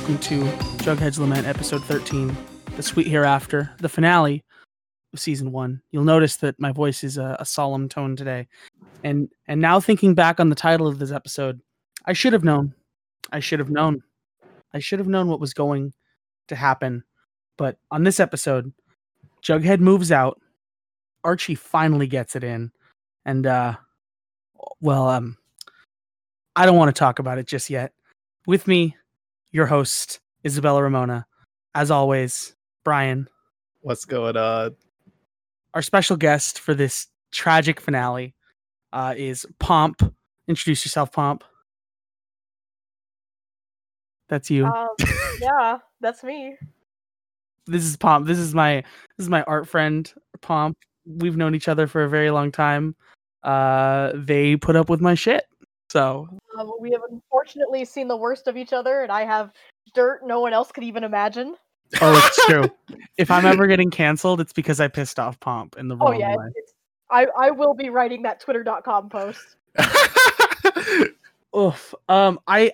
welcome to Jughead's Lament, episode 13, The Sweet Hereafter, the finale of season one. You'll notice that my voice is a, a solemn tone today. And and now thinking back on the title of this episode, I should have known. I should have known. I should have known what was going to happen. But on this episode, Jughead moves out. Archie finally gets it in. And uh well, um I don't want to talk about it just yet. With me, your host, Isabella Ramona. As always, Brian, What's going on? our special guest for this tragic finale uh, is Pomp. Introduce yourself, Pomp. That's you. Um, yeah, that's me. this is Pomp. This is my this is my art friend, Pomp. We've known each other for a very long time. Uh, they put up with my shit. So Um, we have unfortunately seen the worst of each other, and I have dirt no one else could even imagine. Oh, it's true. if I'm ever getting canceled, it's because I pissed off Pomp in the Oh wrong yeah, way. it's, I I will be writing that Twitter.com post. Oof. Um, I,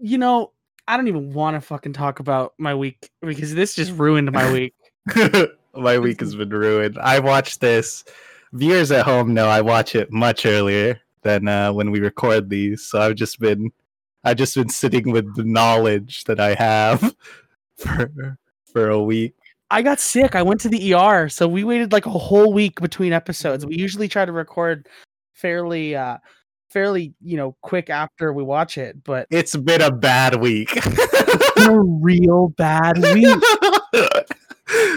you know, I don't even want to fucking talk about my week because this just ruined my week. My week has been ruined. I watched this. Viewers at home know I watch it much earlier than uh, when we record these. So I've just been, I've just been sitting with the knowledge that I have for for a week. I got sick. I went to the ER, so we waited like a whole week between episodes. We usually try to record fairly, uh, fairly, you know, quick after we watch it, but It's been a bad week. a real bad week.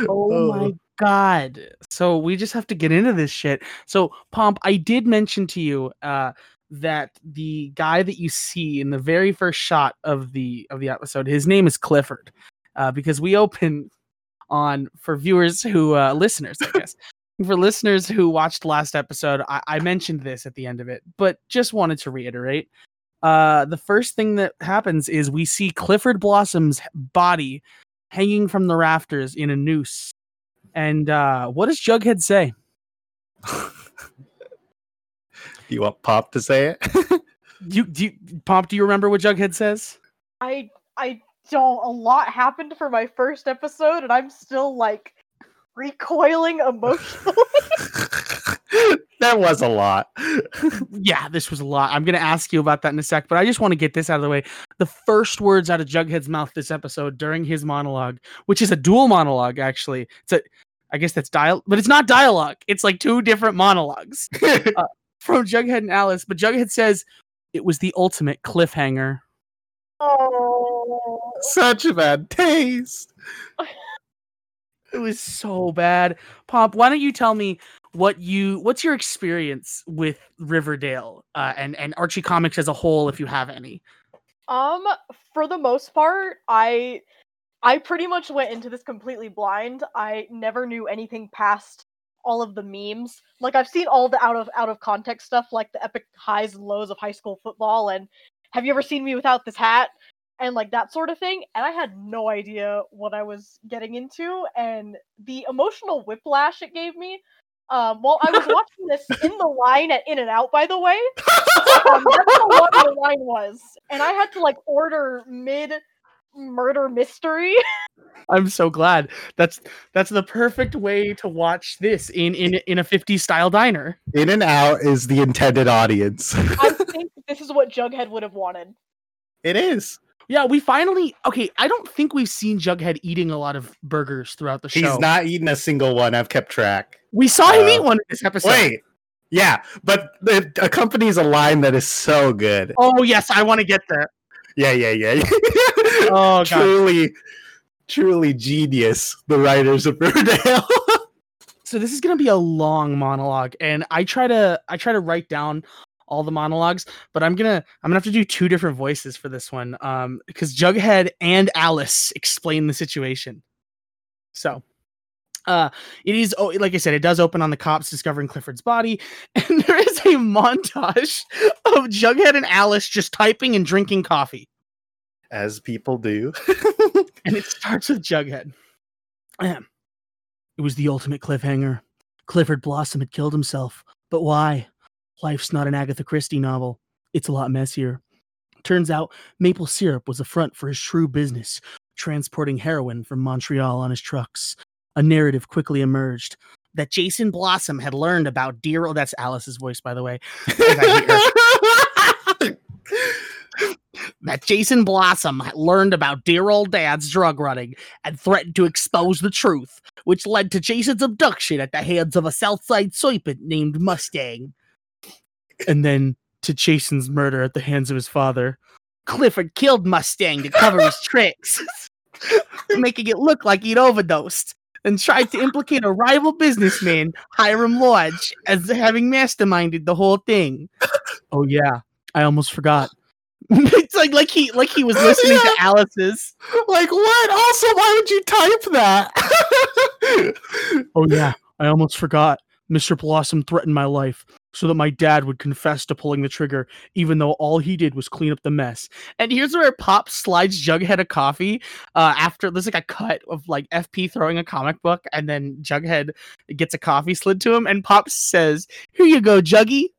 Oh my god. So we just have to get into this shit. So Pomp, I did mention to you uh that the guy that you see in the very first shot of the of the episode, his name is Clifford. Uh because we open on for viewers who uh listeners, I guess. for listeners who watched last episode, I, I mentioned this at the end of it, but just wanted to reiterate. Uh the first thing that happens is we see Clifford Blossom's body hanging from the rafters in a noose. And uh, what does Jughead say? you want Pop to say it? You, do you, Pomp, do you remember what Jughead says? I I don't. A lot happened for my first episode, and I'm still like recoiling emotionally. that was a lot. yeah, this was a lot. I'm going to ask you about that in a sec, but I just want to get this out of the way. The first words out of Jughead's mouth this episode during his monologue, which is a dual monologue, actually. It's a, I guess that's dial, but it's not dialogue. It's like two different monologues from Jughead and Alice. But Jughead says it was the ultimate cliffhanger. oh, Such a bad taste. It was so bad. Pomp, why don't you tell me what you what's your experience with Riverdale uh, and and Archie Comics as a whole, if you have any? Um, for the most part, I I pretty much went into this completely blind. I never knew anything past all of the memes. Like I've seen all the out of out of context stuff, like the epic highs and lows of high school football, and have you ever seen me without this hat? And like that sort of thing. And I had no idea what I was getting into, and the emotional whiplash it gave me. Um, while I was watching this in the line at In and Out, by the way, um, that's long the line was, and I had to like order mid murder mystery. I'm so glad. That's that's the perfect way to watch this in in in a 50 style diner. In and Out is the intended audience. I think this is what Jughead would have wanted. it is. Yeah, we finally okay. I don't think we've seen Jughead eating a lot of burgers throughout the show. He's not eating a single one. I've kept track. We saw him Uh, eat one in this episode. Wait. Yeah, but it accompanies a line that is so good. Oh yes, I want to get there. Yeah, yeah, yeah. Oh, God. truly, truly genius. The writers of Riverdale. so this is gonna be a long monologue and i try to i try to write down all the monologues but i'm gonna i'm gonna have to do two different voices for this one um because jughead and alice explain the situation so uh it is oh like i said it does open on the cops discovering clifford's body and there is a montage of jughead and alice just typing and drinking coffee As people do. and it starts with Jughead. It was the ultimate cliffhanger. Clifford Blossom had killed himself. But why? Life's not an Agatha Christie novel. It's a lot messier. Turns out maple syrup was a front for his true business, transporting heroin from Montreal on his trucks. A narrative quickly emerged that Jason Blossom had learned about dear. Oh, that's Alice's voice, by the way. As I hate her. that Jason Blossom learned about dear old dad's drug running and threatened to expose the truth, which led to Jason's abduction at the hands of a Southside serpent named Mustang. And then to Jason's murder at the hands of his father. Clifford killed Mustang to cover his tricks, making it look like he'd overdosed, and tried to implicate a rival businessman, Hiram Lodge, as having masterminded the whole thing. Oh yeah, I almost forgot. it's like like he like he was listening to Alice's. like what? Also, why would you type that? Oh yeah, I almost forgot. Mr. Blossom threatened my life so that my dad would confess to pulling the trigger, even though all he did was clean up the mess. And here's where Pop slides Jughead a coffee. Uh, after there's like a cut of like FP throwing a comic book, and then Jughead gets a coffee slid to him, and Pop says, "Here you go, Juggy."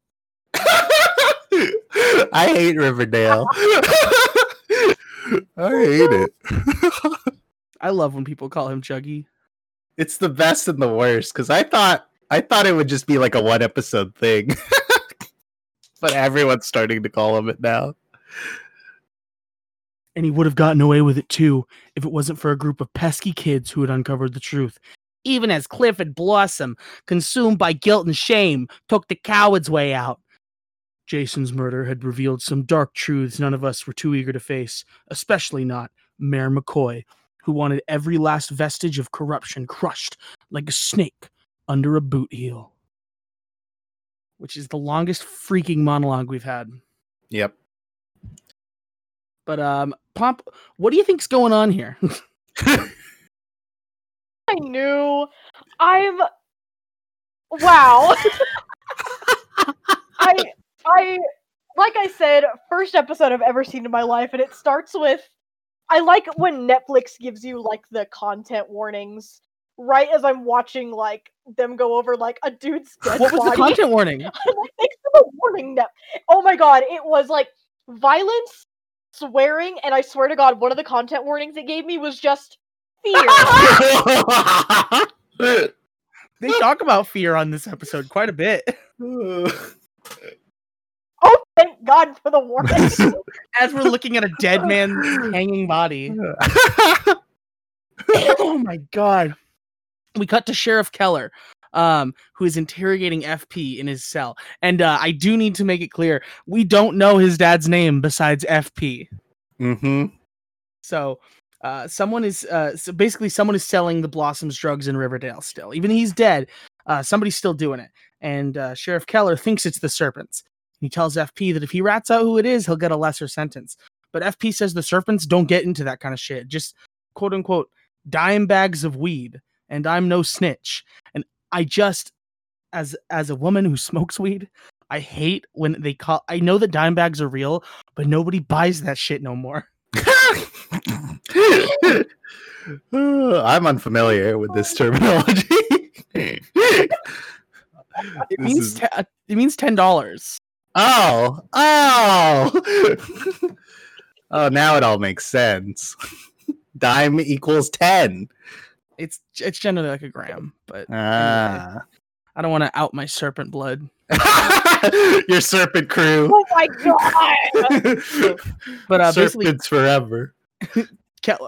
I hate Riverdale. I hate it. I love when people call him Juggy. it's the best and the worst because I thought I thought it would just be like a one episode thing, but everyone's starting to call him it now. And he would have gotten away with it too if it wasn't for a group of pesky kids who had uncovered the truth. Even as Clifford Blossom, consumed by guilt and shame, took the coward's way out. Jason's murder had revealed some dark truths none of us were too eager to face, especially not Mayor McCoy, who wanted every last vestige of corruption crushed like a snake under a boot heel. Which is the longest freaking monologue we've had. Yep. But um, Pomp, what do you think's going on here? I knew. I'm. Wow. I I like I said, first episode I've ever seen in my life, and it starts with. I like when Netflix gives you like the content warnings right as I'm watching like them go over like a dude's dead what was the content warning? I'm like, thanks for the warning, Nep. Oh my god, it was like violence, swearing, and I swear to God, one of the content warnings it gave me was just fear. They talk about fear on this episode quite a bit. Oh, thank God for the warning. As we're looking at a dead man's hanging body. oh my god. We cut to Sheriff Keller, um, who is interrogating FP in his cell. And uh, I do need to make it clear we don't know his dad's name besides FP. mm-hmm. So uh, someone is uh, so basically someone is selling the Blossoms drugs in Riverdale still. Even he's dead, uh, somebody's still doing it. And uh, Sheriff Keller thinks it's the Serpents. He tells FP that if he rats out who it is, he'll get a lesser sentence. But FP says the Serpents don't get into that kind of shit. Just quote unquote dime bags of weed. And I'm no snitch. And I just, as as a woman who smokes weed, I hate when they call. I know that dime bags are real, but nobody buys that shit no more. I'm unfamiliar with this terminology. It means is- te- it means ten dollars. Oh, oh, oh! Now it all makes sense. Dime equals ten. It's it's generally like a gram, but anyway, Ah, I don't want to out my serpent blood. your serpent crew. oh my God. But uh, basically, Serpents forever.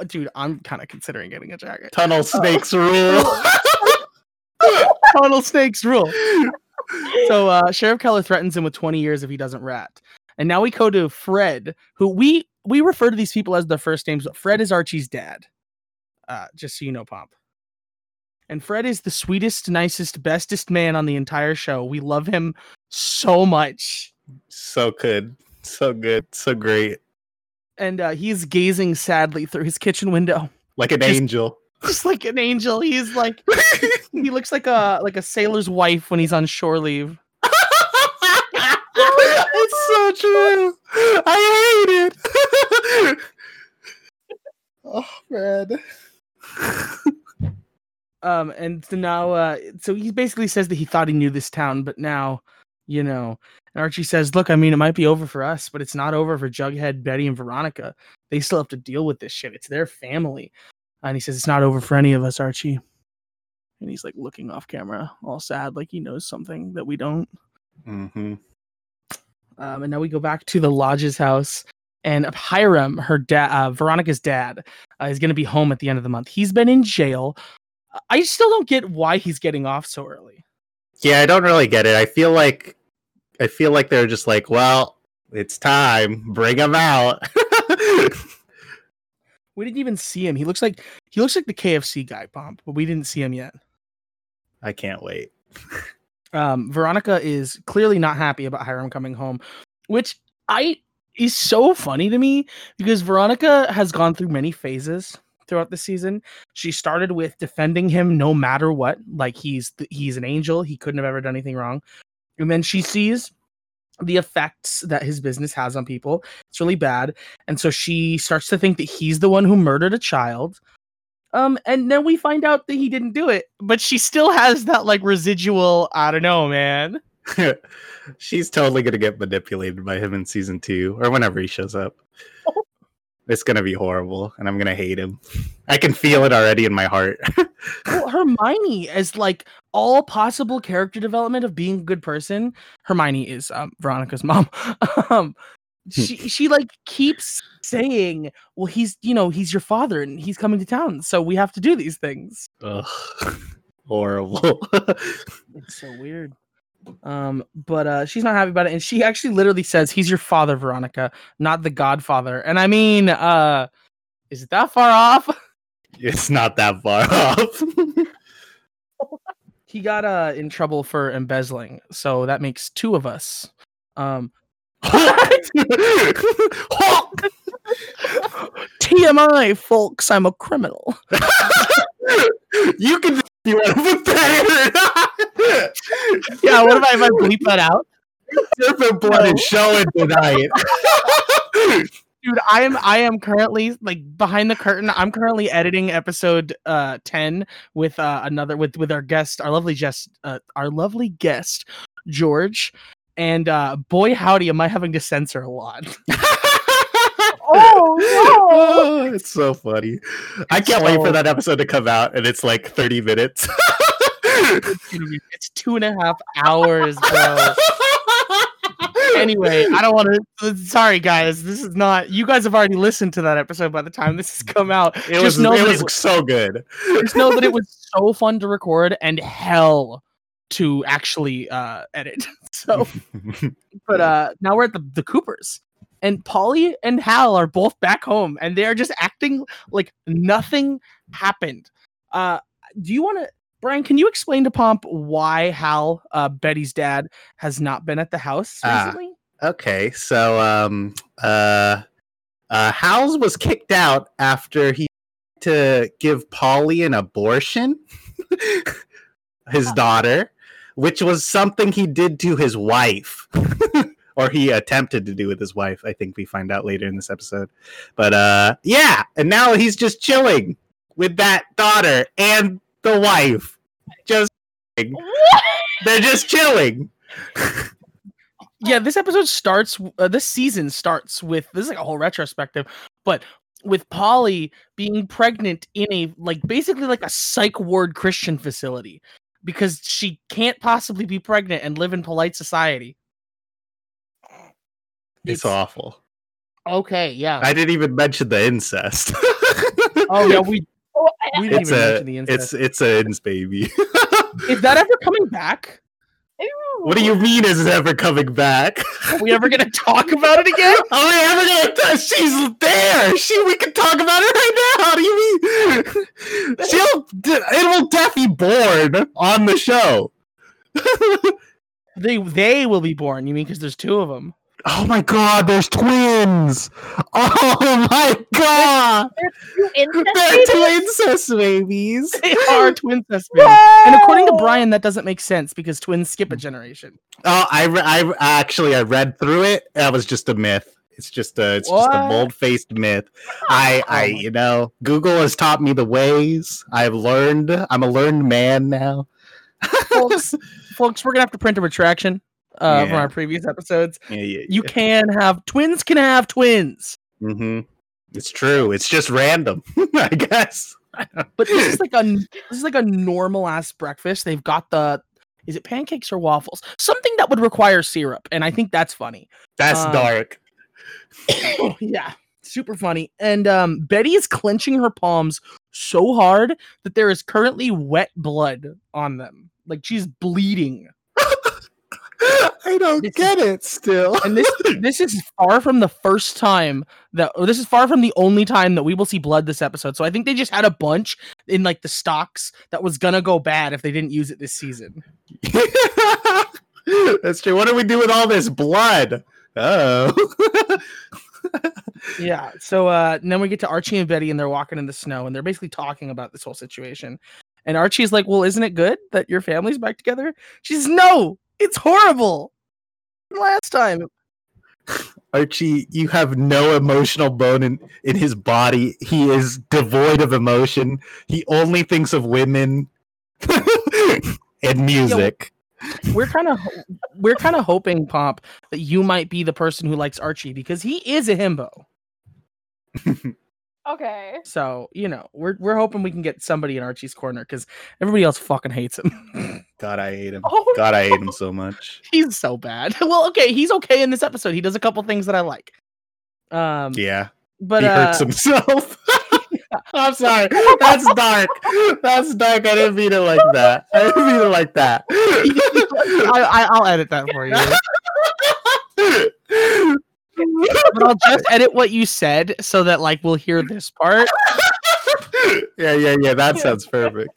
Dude, I'm kind of considering getting a jacket. Tunnel snakes rule. Tunnel snakes rule. So uh, Sheriff Keller threatens him with 20 years if he doesn't rat. And now we go to Fred, who we we refer to these people as their first names. But Fred is Archie's dad. Uh, just so you know, Pomp. And Fred is the sweetest, nicest, bestest man on the entire show. We love him so much. so good, so good, so great. And uh, he's gazing sadly through his kitchen window, Like an Just- angel. Just like an angel. He's like he looks like a like a sailor's wife when he's on shore leave. it's so true. I hate it. oh man. Um, and so now, uh, so he basically says that he thought he knew this town, but now you know. And Archie says, "Look, I mean, it might be over for us, but it's not over for Jughead, Betty, and Veronica. They still have to deal with this shit. It's their family." And he says, "It's not over for any of us, Archie." And he's like looking off camera, all sad, like he knows something that we don't. hmm Um, and now we go back to the lodge's house, and Hiram, her dad, uh, Veronica's dad, uh, is going to be home at the end of the month. He's been in jail. I still don't get why he's getting off so early. Yeah, I don't really get it. I feel like I feel like they're just like, well, it's time. Bring him out. We didn't even see him. He looks like he looks like the KFC guy, Pomp, but we didn't see him yet. I can't wait. Um, Veronica is clearly not happy about Hiram coming home, which I is so funny to me because Veronica has gone through many phases throughout the season. She started with defending him no matter what, like he's th- he's an angel, he couldn't have ever done anything wrong. And then she sees the effects that his business has on people. It's really bad. And so she starts to think that he's the one who murdered a child. Um, and then we find out that he didn't do it, but she still has that like residual, I don't know, man. She's totally gonna get manipulated by him in season two or whenever he shows up. It's gonna be horrible, and I'm gonna hate him. I can feel it already in my heart. well, Hermione as like all possible character development of being a good person. Hermione is um, Veronica's mom. um, she she like keeps saying, "Well, he's you know he's your father and he's coming to town, so we have to do these things." Ugh, horrible. It's so weird. Um, but uh, she's not happy about it, and she actually literally says, "He's your father, Veronica, not the Godfather." And I mean, uh, is it that far off? it's not that far off. he got uh in trouble for embezzling, so that makes two of us. Um, TMI, folks, I'm a criminal. you can you want to put that Yeah, what if I, if I bleep that out? Serpent blood No. is showing tonight. Dude, I am I am currently like behind the curtain. I'm currently editing episode uh 10 with uh another with with our guest, our lovely guest uh, our lovely guest, George. And uh boy howdy am I having to censor a lot. Oh Oh, it's so funny. I can't wait for that episode to come out, and it's like 30 minutes. It's, gonna be- it's two and a half hours, bro. anyway, I don't want to. Sorry, guys. This is not. You guys have already listened to that episode by the time this has come out. it just was, know it that was it was- so good. Just know that it was so fun to record and hell to actually uh, edit. So, but uh, now we're at the the Coopers, and Polly and Hal are both back home, and they are just acting like nothing happened. Uh, do you want to? Brian, can you explain to Pomp why Hal, uh, Betty's dad, has not been at the house Ah. recently? Okay, so um uh uh Howes was kicked out after he to give Polly an abortion, his daughter, which was something he did to his wife. or he attempted to do with his wife, I think we find out later in this episode. But uh yeah, and now he's just chilling with that daughter and the wife. Just they're just chilling. yeah this episode starts uh, this season starts with this is like a whole retrospective but with polly being pregnant in a like basically like a psych ward christian facility because she can't possibly be pregnant and live in polite society It's awful. okay yeah I didn't even mention the incest. oh yeah we we didn't it's even a mention the incest. it's it's a ins baby. is that ever coming back what do you mean is it ever coming back? are we ever gonna talk about it again Are we ever gonna t- she's there. She we can talk about it right now. How do you mean? She'll it will definitely be born on the show. they they will be born you mean because there's two of them Oh my god, there's twins! Oh my god! You They're babies? two incest babies! they are twin babies and according to brian that doesn't make sense because twins skip a mm. generation Oh, I, re- I actually I read through it. That was just a myth. It's just a it's just a What? bold faced myth. I I you know Google has taught me the ways. I've learned. I'm a learned man now. folks, folks, we're gonna have to print a retraction. Uh, from our previous episodes. Yeah, yeah, You can have twins. Can have twins. hmm It's true. It's just random, I guess. But this is like a this is like a normal ass breakfast. They've got the is it pancakes or waffles? Something that would require syrup, and I think that's funny. That's Um, dark. yeah, super funny. And um, Betty is clenching her palms so hard that there is currently wet blood on them. Like she's bleeding. I don't this is- get it still. And this this is far from the first time that or this is far from the only time that we will see blood this episode. So I think they just had a bunch in like the stocks that was gonna go bad if they didn't use it this season. That's true. What do we do with all this blood? Oh. Yeah. So uh then we get to Archie and Betty and they're walking in the snow and they're basically talking about this whole situation. And Archie's like, Well, isn't it good that your family's back together? She's No, it's horrible. Last time. Archie, you have no emotional bone in, in his body. He is devoid of emotion. He only thinks of women and music. We're kind of we're kind of hoping, Pomp, that you might be the person who likes Archie because he is a himbo. Okay. So, you know, we're we're hoping we can get somebody in Archie's corner because everybody else fucking hates him. God, I hate him. Oh, God, I hate him so much. he's so bad. Well, okay, he's okay in this episode. He does a couple things that I like. Um Yeah, but he uh, hurts himself. I'm sorry. That's dark. That's dark. I didn't mean it like that. I didn't mean it like that. I, I, I'll edit that for you. But I'll just edit what you said so that like we'll hear this part. yeah, yeah, yeah. That sounds perfect.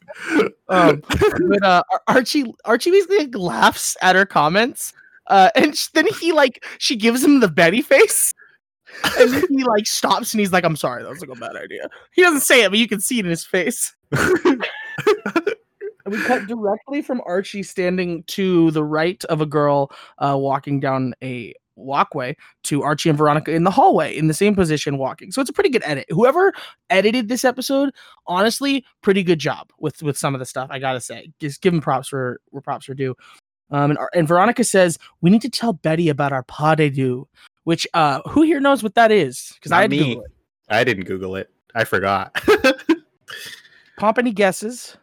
Um, but uh, Archie Archie basically like, laughs at her comments, uh, and sh- then he like she gives him the Betty face, and then he like stops and he's like, "I'm sorry, that was like a bad idea." He doesn't say it, but you can see it in his face. We cut directly from Archie standing to the right of a girl uh, walking down a walkway to Archie and Veronica in the hallway in the same position walking. So it's a pretty good edit. Whoever edited this episode, honestly, pretty good job with with some of the stuff. I gotta say, just give them props for where props are due. Um, and, and Veronica says we need to tell Betty about our pas de deux, which uh, who here knows what that is? Because I had to me. Google it. I didn't Google it. I forgot. Pomp any guesses?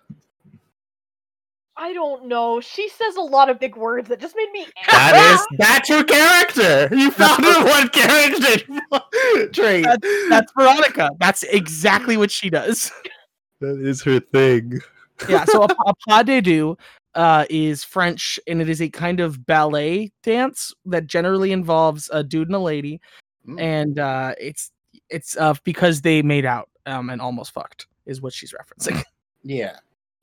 I don't know. She says a lot of big words that just made me. that angry. is that's her character. You found her one character trait. That's Veronica. That's exactly what she does. that is her thing. yeah so a, a pas de deux uh, is french and it is a kind of ballet dance that generally involves a dude and a lady Mm. and uh, it's it's uh, because they made out um, and almost fucked is what she's referencing Yeah.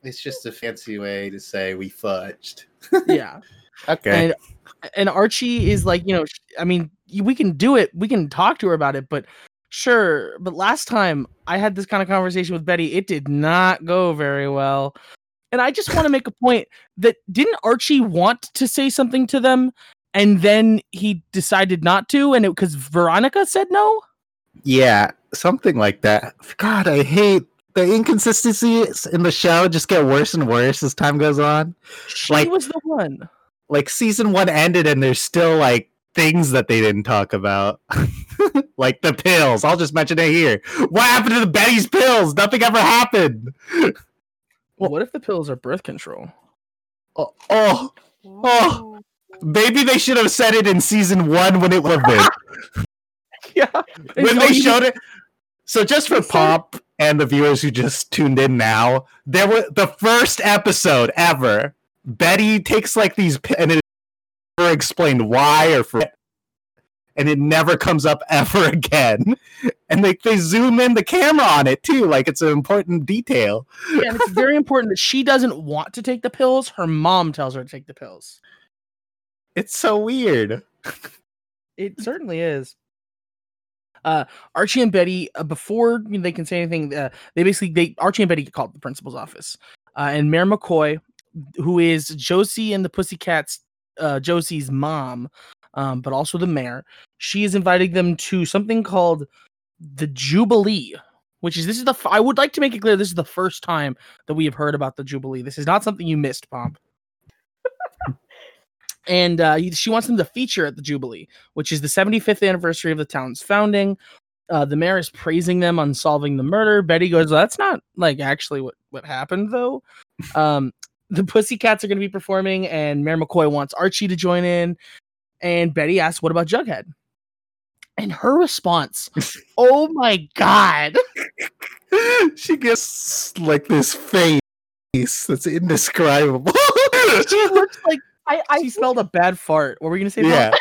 It's just a fancy way to say we fudged. yeah Okay. and and archie is like you know i mean we can do it we can talk to her about it but sure but last time i had this kind of conversation with betty it did not go very well and i just want to make a point that didn't archie want to say something to them and then he decided not to and it because veronica said no yeah, something like that. God, I hate the inconsistencies in the show just get worse and worse as time goes on. she Like- was the one Like season one ended and there's still like things that they didn't talk about. like the pills. I'll just mention it here. What happened to the Betty's pills? Nothing ever happened. well, what if the pills are birth control Oh, oh Oh. Maybe they should have said it in season one when it would have been. yeah when they showed it. So just for Pomp and the viewers who just tuned in now, there was the first episode ever. Betty takes like these, and it never explained why or for, and it never comes up ever again. And they they zoom in the camera on it too, like it's an important detail. Yeah, and it's very important that she doesn't want to take the pills. Her mom tells her to take the pills. It's so weird. It certainly is. Uh, Archie and Betty, uh, before they can say anything, uh, they basically they Archie and Betty get called to the principal's office, uh, and Mayor McCoy, who is Josie and the Pussycats, uh, Josie's mom, um, but also the mayor, she is inviting them to something called the Jubilee, which is this is the I would like to make it clear this is the first time that we have heard about the Jubilee. This is not something you missed, Pomp. And uh, she wants them to feature at the Jubilee, which is the 75th anniversary of the town's founding. Uh, the mayor is praising them on solving the murder. Betty goes, well, "That's not like actually what what happened, though." Um, the Pussycats are going to be performing, and Mayor McCoy wants Archie to join in. And Betty asks, "What about Jughead?" And her response, "Oh my god!" she gets like this face that's indescribable. She looks like I, I she think- smelled a bad fart. What were you going to say? Paul? yeah.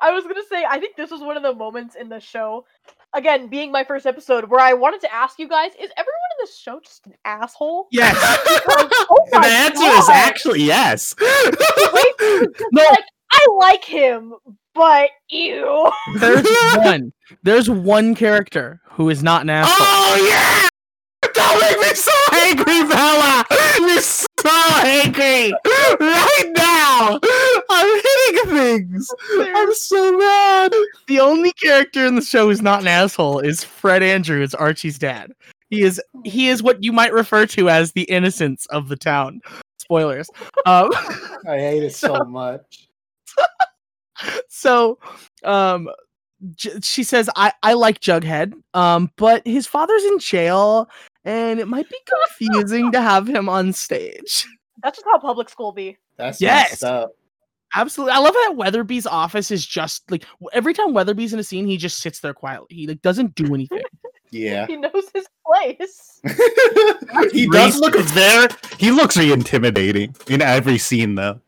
I was gonna say, I think this was one of the moments in the show, again, being my first episode, where I wanted to ask you guys: Is everyone in this show just an asshole? Yes. Like, oh And the answer is actually yes. no, I like him, but ew. there's one. There's one character who is not an oh, asshole. Oh yeah! Don't make me so angry, Bella! You're so angry! Right now! I'm hitting things! I'm so mad! The only character in the show who's not an asshole is Fred Andrews, Archie's dad. He is he is what you might refer to as the innocence of the town. Spoilers. Um, I hate it so much. so um J- she says I I like Jughead um but his father's in jail and it might be confusing to have him on stage. That's just how public school be. That's Yes! up. Absolutely. I love how Weatherbee's office is just like every time Weatherbee's in a scene he just sits there quietly. He like doesn't do anything. Yeah. He knows his place. he does look there. he looks really intimidating in every scene though.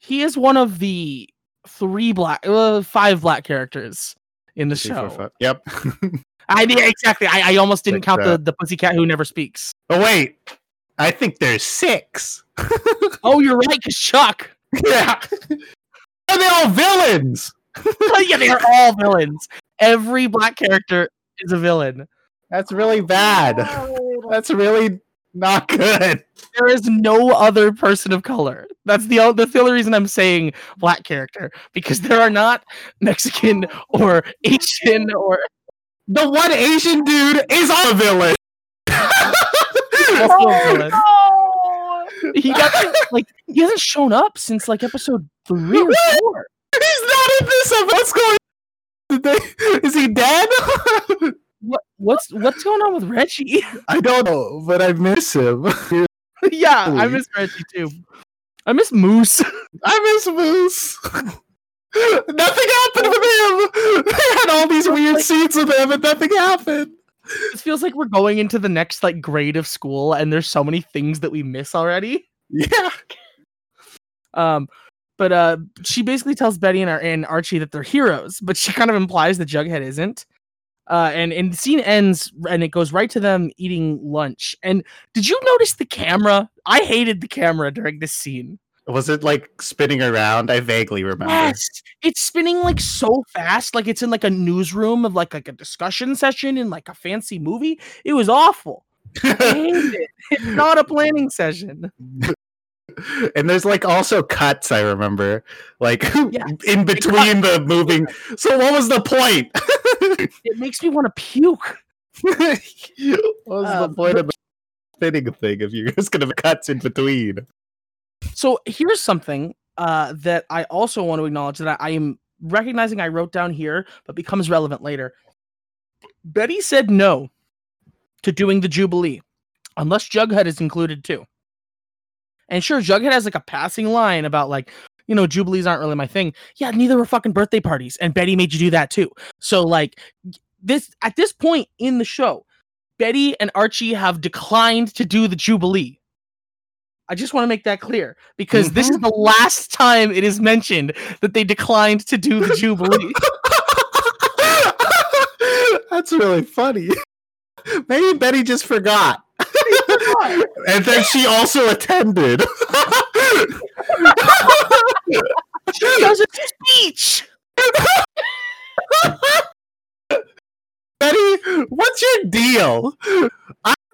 he is one of the three black uh, five black characters in the Three, four, show. five. Yep. I yeah, exactly. I, I almost didn't Like count the, that. the pussycat who never speaks. oh wait. I think there's six. Oh, you're right, because Chuck. yeah. And they're all villains. yeah, they are all villains. Every black character is a villain. That's really bad. That's really not good. There is no other person of color. That's the that's the only reason I'm saying black character because there are not Mexican or Asian or The one Asian dude is a villain. Also a villain. Oh, no! He got like he hasn't shown up since like episode three or four. He's not in this. episode. What's going? They, is he dead? What what's what's going on with Reggie? I don't know, but I miss him. yeah, I miss Reggie too. I miss Moose. I miss Moose. nothing happened with him. They had all these weird scenes with him, and nothing happened. It feels like we're going into the next like grade of school, and there's so many things that we miss already. Yeah. Um, but uh, she basically tells Betty and, Ar- and Archie that they're heroes, but she kind of implies that Jughead isn't. Uh, and and the scene ends, and it goes right to them eating lunch. And did you notice the camera? I hated the camera during this scene. Was it like spinning around? I vaguely remember. Yes, it's spinning like so fast, like it's in like a newsroom of like like a discussion session in like a fancy movie. It was awful. I hated it. It's not a planning session. and there's like also cuts. I remember, like Yeah. in between the moving. So what was the point? It makes me want to puke. what was Uh, the point of the spinning thing if you're just gonna have cuts in between? So here's something uh, that I also want to acknowledge that I, I am recognizing I wrote down here, but becomes relevant later. Betty said no to doing the Jubilee, unless Jughead is included too. And sure, Jughead has like a passing line about like, you know, Jubilees aren't really my thing. Yeah, neither were fucking birthday parties, and Betty made you do that too. So like, this at this point in the show, Betty and Archie have declined to do the Jubilee. I just want to make that clear because this is mm-hmm. the last time it is mentioned that they declined to do the Jubilee. That's really funny. Maybe Betty just forgot. and then she also attended. she does a speech. Betty, what's your deal?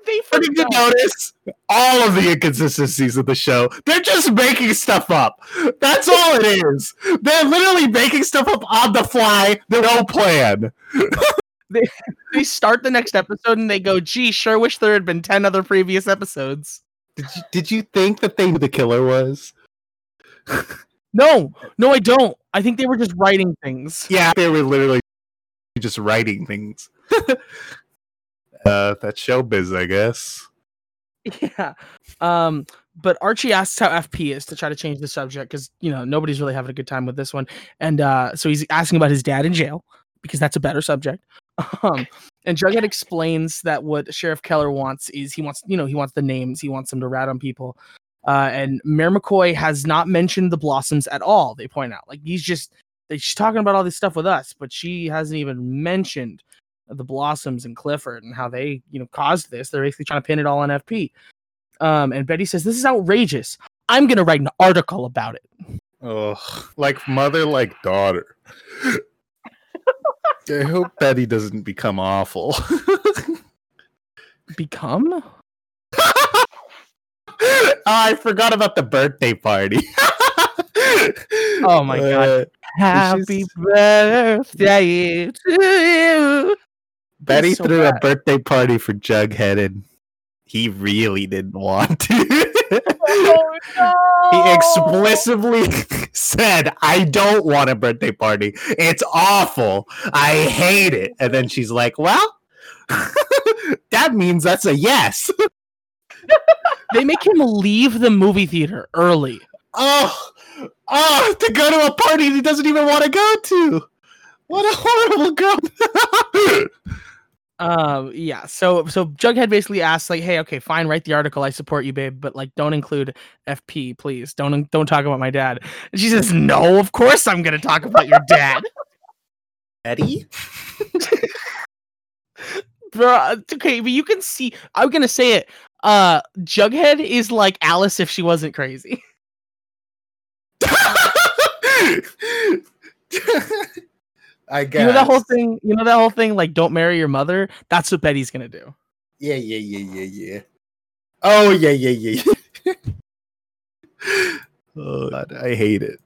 They starting to notice all of the inconsistencies of the show. They're just making stuff up. That's all it is. They're literally making stuff up on the fly. They don't plan. They start the next episode and they go, "Gee, sure wish there had been ten other previous episodes." Did you, did you think that they knew the killer was? No, no, I don't. I think they were just writing things. Yeah, they were literally just writing things. uh, that's showbiz, I guess. Yeah. Um, but Archie asks how FP is to try to change the subject because you know nobody's really having a good time with this one, and uh, so he's asking about his dad in jail because that's a better subject. Um, and Jughead explains that what Sheriff Keller wants is he wants you know he wants the names, he wants them to rat on people. Uh, and Mayor McCoy has not mentioned the Blossoms at all. They point out like he's just she's talking about all this stuff with us, but she hasn't even mentioned the Blossoms and Clifford and how they you know caused this. They're basically trying to pin it all on FP. Um, and Betty says, This is outrageous. I'm going to write an article about it. Oh, like mother, like daughter. I hope Betty doesn't become awful. Become? oh, I forgot about the birthday party. Oh my God. Uh, Happy birthday to you. Betty so threw a birthday party for Jughead and he really didn't want to. Oh no! he explicitly said, I don't want a birthday party. It's awful. I hate it. And then she's like, Well, that means that's a yes. They make him leave the movie theater early. Oh, oh, to go to a party he doesn't even want to go to. What a horrible girl. Um, yeah. So so Jughead basically asks like, "Hey, okay, fine, write the article. I support you, babe, but like, don't include FP, please. Don't don't talk about my dad." And she says, "No, of course I'm gonna talk about your dad." Eddie? Bro, okay, but you can see. I'm gonna say it. Uh, Jughead is like Alice if she wasn't crazy. I guess. You know that whole thing. You know that whole thing. Like, don't marry your mother. That's what Betty's gonna do. Yeah, yeah, yeah, yeah, yeah. Oh, yeah, yeah, yeah. yeah. oh, God, I hate it.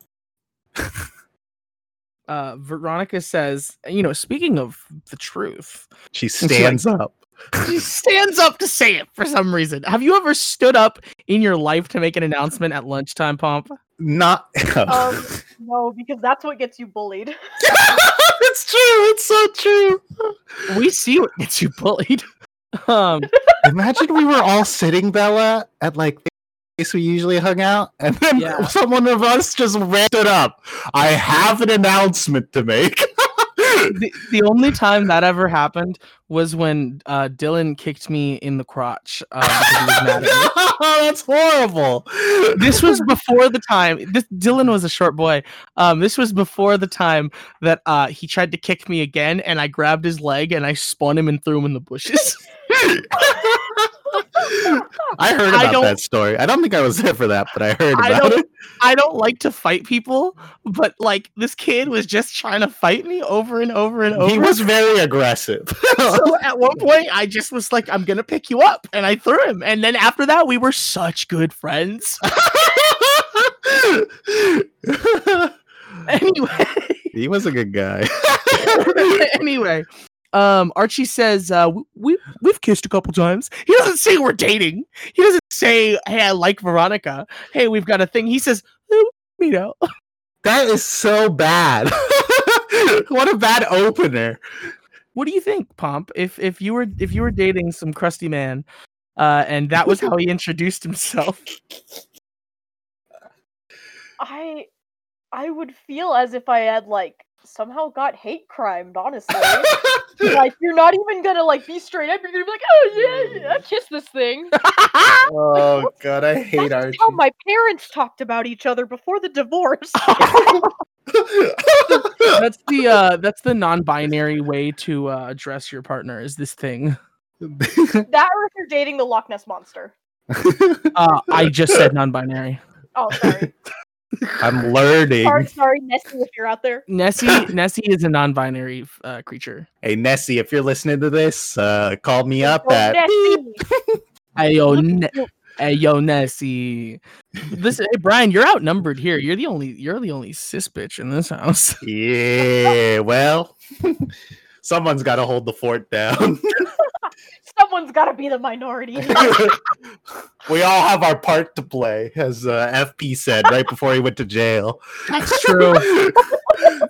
Uh, Veronica says, you know, speaking of the truth, She she, like- stands up. she stands up to say it for some reason. Have you ever stood up in your life to make an announcement at lunchtime, Pomp? Not. Um, no, because that's what gets you bullied. it's true. It's so true. We see what gets you bullied. Um, Imagine we were all sitting, Bella, at like the place we usually hung out, and then Yeah. someone of us just ramped it up. I have an announcement to make. the, the only time that ever happened was when uh, Dylan kicked me in the crotch uh, because he was mad at me. That's horrible. This was before the time. This Dylan was a short boy. Um, this was before the time that uh, he tried to kick me again, and I grabbed his leg and I spun him and threw him in the bushes. I heard about don't- that story. I don't think I was there for that, but I heard I about don't- it. I don't like to fight people, but like this kid was just trying to fight me over and over and over. He was very aggressive. so at one point, I just was like, "I'm gonna pick you up," and I threw him. And then after that, we were such good friends. anyway, he was a good guy. anyway, um, Archie says uh, w- we we've kissed a couple times. He doesn't say we're dating. He doesn't say, "Hey, I like Veronica." Hey, we've got a thing. He says, "Eh, "You know." that is so bad. what a bad opener. What do you think, Pomp? If if you were if you were dating some crusty man, uh, and that was how he introduced himself, I I would feel as if I had like somehow got hate crimed, honestly. like you're not even gonna like be straight up, you're gonna be like, oh yeah, yeah I kissed this thing. oh god, I hate That's Archie. how my parents talked about each other before the divorce. that's the uh, that's the non-binary way to uh, address your partner. Is this thing? that or if you're dating the Loch Ness monster. Uh, I just said non-binary. Oh sorry. I'm learning. sorry, sorry, Nessie, if you're out there. Nessie Nessie is a non-binary uh, creature. Hey Nessie, if you're listening to this, uh, call me up Oh, at Nessie. Hey yo, ne- hey yo, Nessie. Listen, hey Brian, you're outnumbered here. You're the only you're the only cis bitch in this house. Yeah, well, someone's got to hold the fort down. Someone's got to be the minority. we all have our part to play, as uh, FP said right before he went to jail. That's true.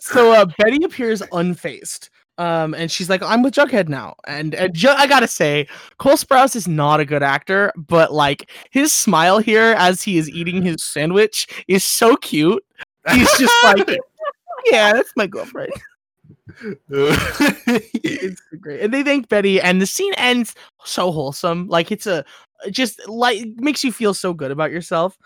so uh, Betty appears unfazed. Um, and she's like, I'm with Jughead now. And, and Ju- I gotta say, Cole Sprouse is not a good actor, but like his smile here as he is eating his sandwich is so cute. He's just like, yeah, that's my girlfriend. it's great. And they thank Betty, and the scene ends so wholesome. Like it's a just like makes you feel so good about yourself.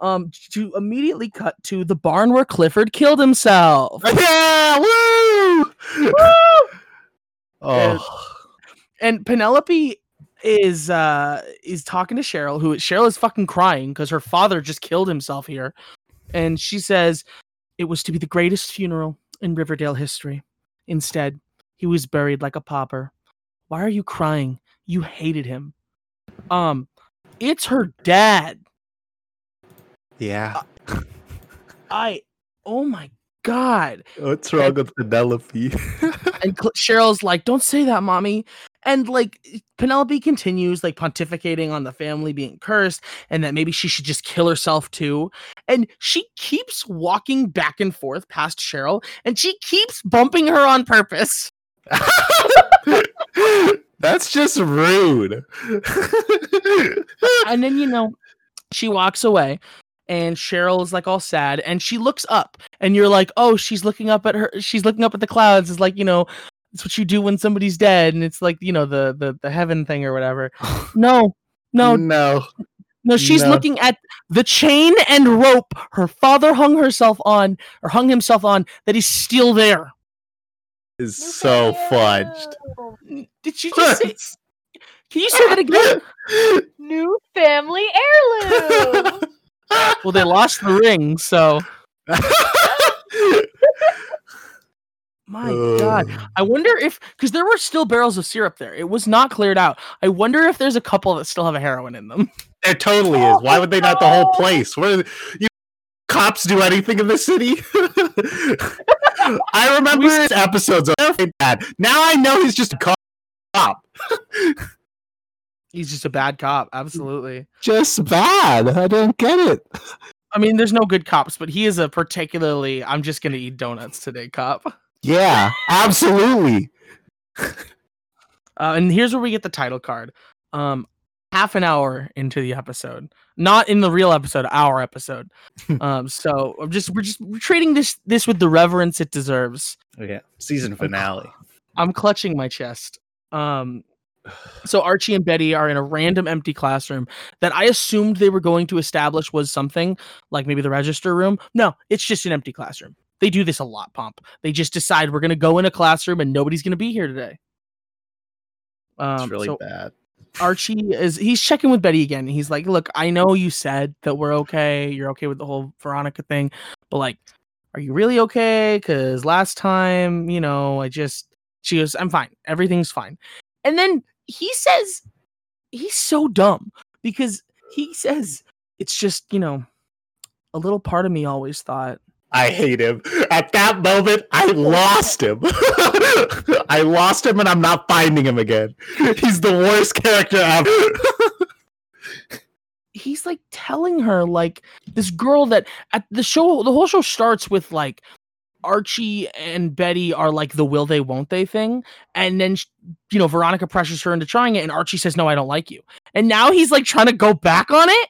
Um, to immediately cut to the barn where Clifford killed himself. yeah, woo! woo. oh, and Penelope is uh is talking to Cheryl, who Cheryl is fucking crying because her father just killed himself here, and she says it was to be the greatest funeral in Riverdale history. Instead, he was buried like a pauper. Why are you crying? You hated him. Um, it's her dad. yeah. I, oh my god. What's wrong with Penelope? And Cheryl's like, "Don't say that, mommy." And like Penelope continues like pontificating on the family being cursed and that maybe she should just kill herself too. And she keeps walking back and forth past Cheryl and she keeps bumping her on purpose. That's just rude. And then you know, she walks away and Cheryl is like all sad and she looks up and you're like, "Oh, she's looking up at her she's looking up at the clouds." It's like, you know, it's what you do when somebody's dead and it's like, you know, the the the heaven thing or whatever. No. No, no. No, she's No. looking at the chain and rope her father hung herself on or hung himself on that is still there. Is so fudged. Did you just say, Can you say that again? New family heirloom. well, they lost the ring, so my god. I wonder if because there were still barrels of syrup there. It was not cleared out. I wonder if there's a couple that still have a heroin in them. There totally is. Why would they not the whole place? Where you cops do anything in the city? I remember his episodes of bad. Now I know he's just a cop. He's just a bad cop, absolutely. Just bad. I don't get it. I mean, there's no good cops, but he is a particularly I'm just gonna eat donuts today cop. Yeah, absolutely. Uh, and here's where we get the title card. Um, half an hour into the episode, not in the real episode, our episode. um, so I'm just we're just we're treating this this with the reverence it deserves. Yeah, season finale. I'm clutching my chest. Um, so Archie and Betty are in a random empty classroom that I assumed they were going to establish was something like maybe the register room. No, it's just an empty classroom. They do this a lot, Pomp. They just decide we're going to go in a classroom and nobody's going to be here today. Um, It's really so bad. Archie is he's checking with Betty again. He's like, "Look, I know you said that we're okay. You're okay with the whole Veronica thing, but like, are you really okay? Because last time, you know, I just she goes, I'm fine. Everything's fine." And then he says, he's so dumb because he says it's just you know, a little part of me always thought I hate him. At that moment, I lost him. I lost him and I'm not finding him again. He's the worst character ever. he's like telling her like this girl that at the show the whole show starts with like Archie and Betty are like the will they won't they thing and then you know Veronica pressures her into trying it and Archie says no I don't like you and now he's like trying to go back on it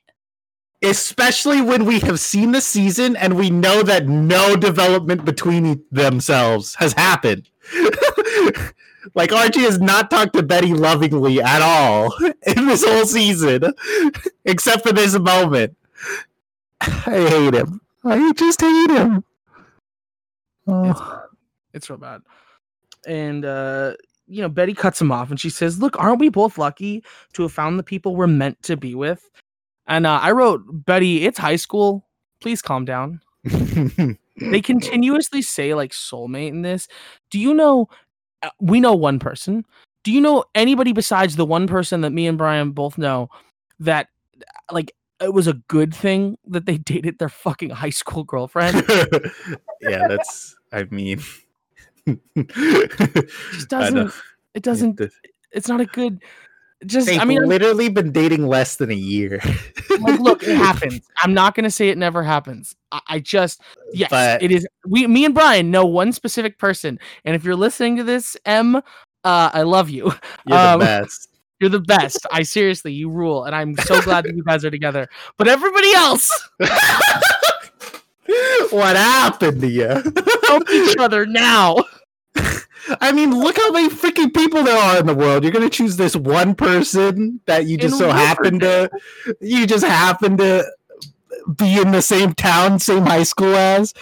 Especially when we have seen the season and we know that no development between themselves has happened. like Archie has not talked to Betty lovingly at all in this whole season, except for this moment. I hate him. I just hate him. Oh. it's real bad and uh you know Betty cuts him off and she says look aren't we both lucky to have found the people we're meant to be with and uh, I wrote Betty it's high school please calm down they continuously say like soulmate in this. Do you know? uh, We know one person. Do you know anybody besides the one person that me and Brian both know that like it was a good thing that they dated their fucking high school girlfriend? yeah, that's. I mean, It just doesn't. It doesn't. It's not a good. Just They've I mean, I'm- literally been dating less than a year. like, look, it happens. I'm not gonna say it never happens. I, I just yes, But- it is. We, me and Brian know one specific person, and if you're listening to this, M, uh, I love you. You're Um, the best. You're the best. I seriously, you rule, and I'm so glad that you guys are together. But everybody else, what happened to you? help each other now. I mean, look how many freaking people there are in the world. You're gonna choose this one person that you just In so happen to, you just happen to be in the same town, same high school as.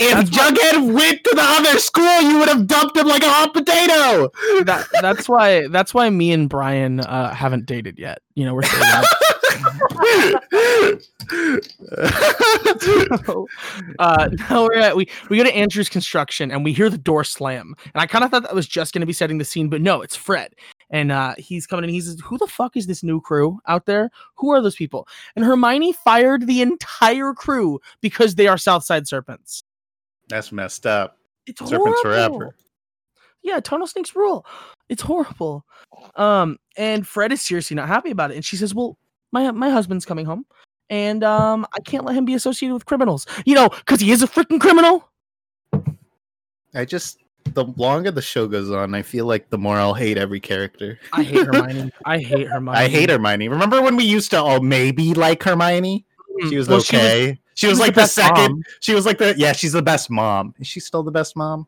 If That's why- Jughead went to the other school, you would have dumped him like a hot potato. That, that's why. That's why me and Brian uh, haven't dated yet. You know, we're still. uh, now we're at we we go to Andrew's construction and we hear the door slam. And I kind of thought that was just going to be setting the scene, but no, it's Fred. And uh, he's coming in. He says, "Who the fuck is this new crew out there? Who are those people?" And Hermione fired the entire crew because they are Southside Serpents. That's messed up. It's Serpents horrible. forever. Yeah, tonal snakes rule. It's horrible. Um, and Fred is seriously not happy about it. And she says, "Well, my my husband's coming home, and um, I can't let him be associated with criminals. You know, because he is a freaking criminal." I just the longer the show goes on, I feel like the more I'll hate every character. I hate Hermione. I hate Hermione. I hate Hermione. Remember when we used to all maybe like Hermione? Mm, She was well, okay. She was, she like the, best second. mom. She was like the yeah. She's the best mom. Is she still the best mom?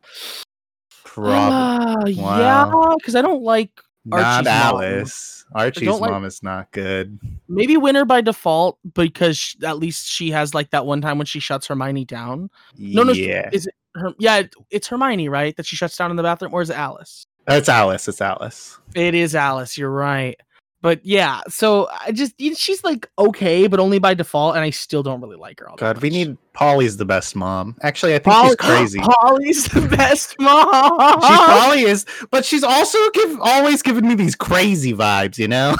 Probably Uh, Wow. Yeah, because I don't like not Archie's mom. Alice. Archie's don't like- mom is not good. maybe winner by default because sh- at least she has like that one time when she shuts Hermione down. No, no, yeah, Is it her? Yeah, it's Hermione, right? That she shuts down in the bathroom, or is it Alice? it's Alice. It's Alice. It is Alice. You're right. But yeah, so I just she's like okay, but only by default, and I still don't really like her. All God, we need Polly's the best mom. Actually, I think Polly- she's crazy. Polly's the best mom. She probably is, but she's also give always giving me these crazy vibes. You know,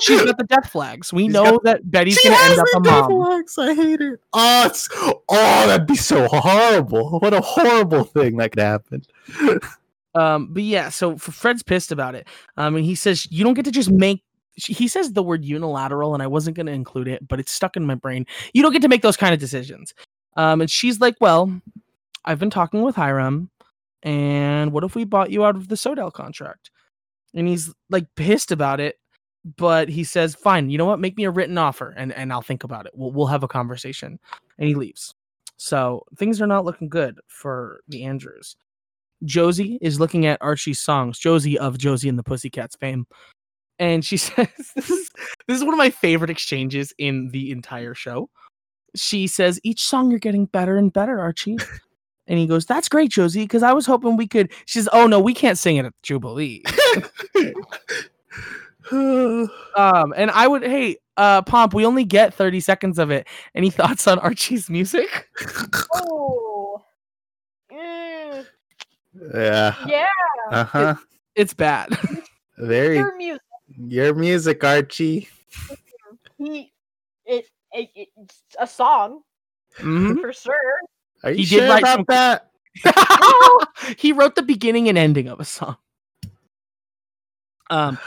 she's got the death flags. We She's know got- that Betty's gonna end up the a mom. legs. I hate it. Oh, it's, oh, that'd be so horrible. What a horrible thing that could happen. Um, but yeah, so Fred's pissed about it. Um, and he says you don't get to just make. He says the word unilateral, and I wasn't going to include it, but it's stuck in my brain. You don't get to make those kind of decisions. Um, and she's like, "Well, I've been talking with Hiram, and what if we bought you out of the SoDale contract?" And he's like pissed about it, but he says, "Fine, you know what? Make me a written offer, and and I'll think about it. We'll we'll have a conversation." And he leaves. So things are not looking good for the Andrews. Josie is looking at Archie's songs, Josie of Josie and the Pussycats fame. And she says, this is, this is one of my favorite exchanges in the entire show. She says, Each song you're getting better and better, Archie. And he goes, That's great, Josie, because I was hoping we could. She says, Oh, no, we can't sing it at Jubilee. um, and I would, hey, uh, Pomp, we only get 30 seconds of it. Any thoughts on Archie's music? Oh. Mm, yeah. yeah, Uh huh. It's bad. Very your music. Your music, Archie. He, it, it, it's a song Mhm. for sure. Are you He did sure write about some- that? he wrote the beginning and ending of a song. Um,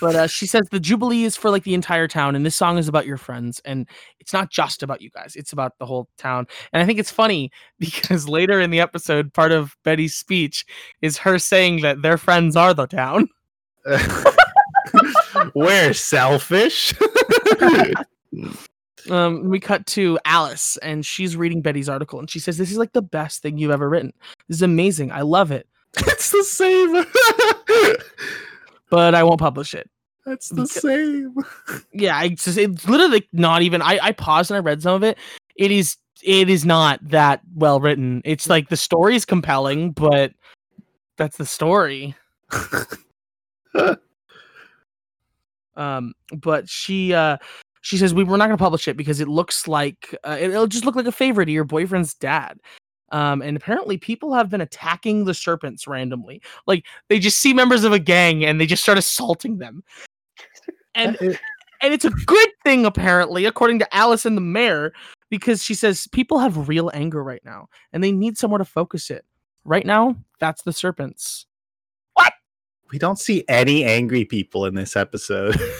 but uh, she says the Jubilee is for like the entire town, and this song is about your friends, and it's not just about you guys; it's about the whole town. And I think it's funny because later in the episode, part of Betty's speech is her saying that their friends are the town. We're selfish. Um, we cut to Alice, and she's reading Betty's article, and she says, "This is like the best thing you've ever written. This is amazing. I love it, it's the same. but I won't publish it." That's the same. yeah, I just it's literally not even. I I paused and I read some of it. It is it is not that well written. It's like the story is compelling, but that's the story. Um, but she uh she says we were not going to publish it because it looks like uh, it, it'll just look like a favor to your boyfriend's dad. Um, and apparently people have been attacking the serpents randomly. Like they just see members of a gang and they just start assaulting them. And and it's a good thing apparently according to alice and the mayor because she says people have real anger right now and they need somewhere to focus it right now that's the serpents we don't see any angry people in this episode.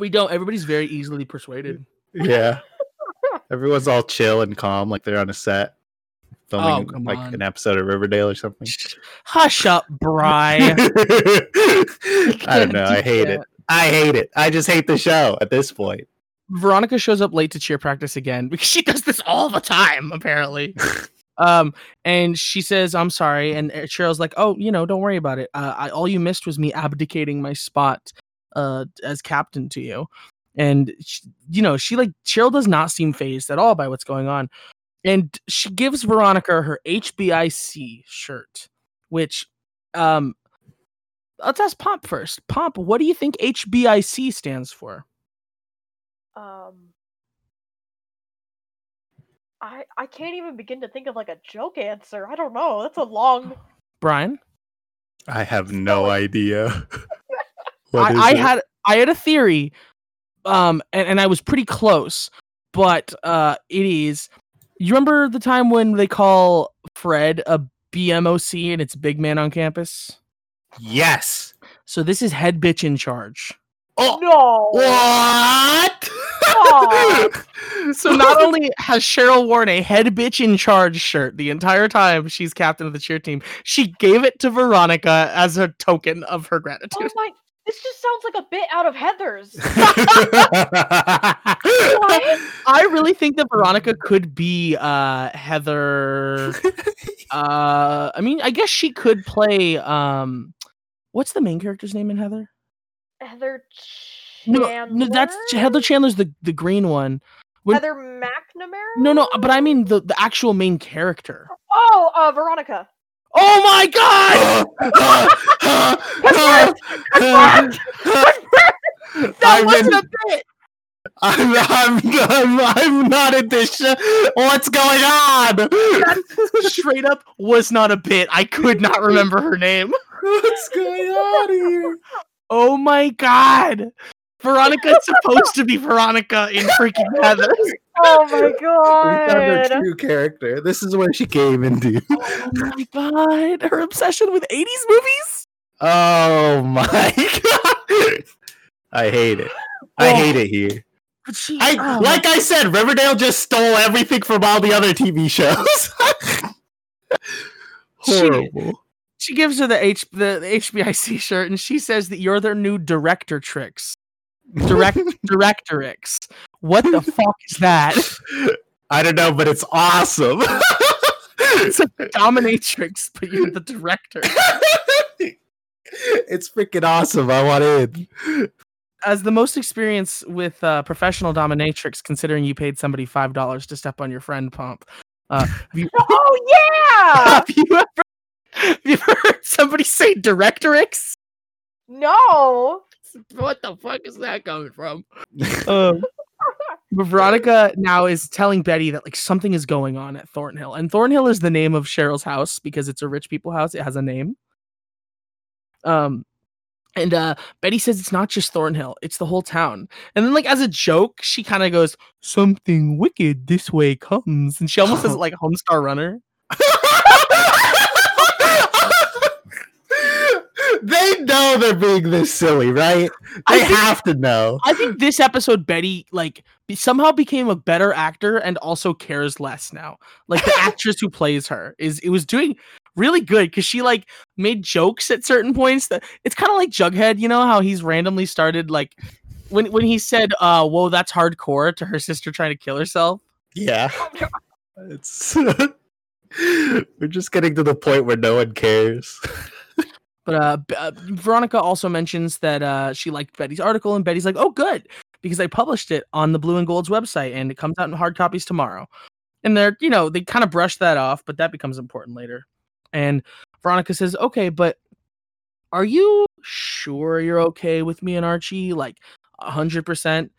We don't. Everybody's very easily persuaded. yeah. Everyone's all chill and calm, like they're on a set filming Oh, like on. an episode of Riverdale or something. Hush up, Bry. I don't know. I hate it. I hate it. I just hate the show at this point. Veronica shows up late to cheer practice again because she does this all the time, apparently. Um, and she says, "I'm sorry," and uh, Cheryl's like, "Oh, you know, don't worry about it. Uh, I, all you missed was me abdicating my spot uh, as captain to you." And she, you know, she like Cheryl does not seem phased at all by what's going on, and she gives Veronica her HBIC shirt, which, um, let's ask Pomp first. Pomp, what do you think HBIC stands for? Um, I I can't even begin to think of like a joke answer. I don't know. That's a long. Brian? I have no idea. What is I, I it? had I had a theory, um, and, and I was pretty close, but uh, it is. You remember the time when they call Fred a BMOC and it's big man on campus? yes. So this is head bitch in charge. Oh, No. what? Aw. So not only has Cheryl worn a head bitch in charge shirt the entire time she's captain of the cheer team, she gave it to Veronica as a token of her gratitude. Oh my! This just sounds like a bit out of Heathers. I really think that Veronica could be uh Heather uh I mean I guess she could play um what's the main character's name in Heather? Heather No, Chandler. no that's Heather Chandler's the the green one. when- Heather McNamara. No no but I mean the the actual main character. Oh, uh, Veronica. Oh my god! That I've wasn't a bit. I'm, I'm, I'm, I'm not in this show. What's going on? Straight up was not a bit. I could not remember her name. What's going on here? Oh my god. Veronica's supposed to be Veronica in freaking Heather. Oh my We found her true character. This is where she came into. Oh my god. Her obsession with 80s movies? Oh my god. I hate it. I Oh. hate it here. But she, I oh, like I said, Riverdale just stole everything from all the other TV shows. She- Horrible. she gives her the H the, the HBIC shirt and she says that you're their new director tricks. Direct directorix. What the fuck is that? I don't know, but it's awesome. It's a dominatrix, but you're the director. it's freaking awesome. I want in. As the most experience with uh, professional dominatrix, considering you paid somebody five dollars to step on your friend Pomp, uh, have you Oh yeah. have you ever have you ever heard somebody say directorix? No. What the fuck is that coming from? Um, Veronica now is telling Betty that like something is going on at Thornhill, and Thornhill is the name of Cheryl's house because it's a rich people house. It has a name. Um, and uh, Betty says it's not just Thornhill; it's the whole town. And then, like as a joke, she kind of goes, "Something wicked this way comes," and she almost says it like Homestar Runner. they know they're being this silly, right? They think- have to know. I think this episode, Betty like somehow became a better actor and also cares less now. Like the actress who plays her is it was doing really good because she like made jokes at certain points that it's kind of like Jughead, you know how he's randomly started like when when he said, "Uh, whoa, that's hardcore" to her sister trying to kill herself. Yeah. It's we're just getting to the point where no one cares. But uh, uh, Veronica also mentions that uh, she liked Betty's article, and Betty's like, "Oh, good," because I published it on the Blue and Gold's website, and it comes out in hard copies tomorrow. And they're, you know, they kind of brush that off, but that becomes important later. And Veronica says, "Okay, but are you sure you're okay with me and Archie? Like, a hundred percent?"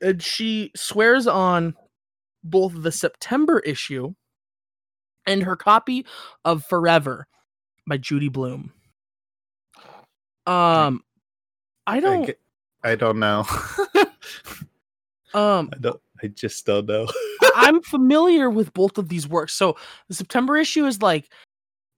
And she swears on both the September issue and her copy of Forever by Judy Blume. Um, I I, don't. ge- I don't know. Um, I don't. I just don't know. I'm familiar with both of these works. So the September issue is like,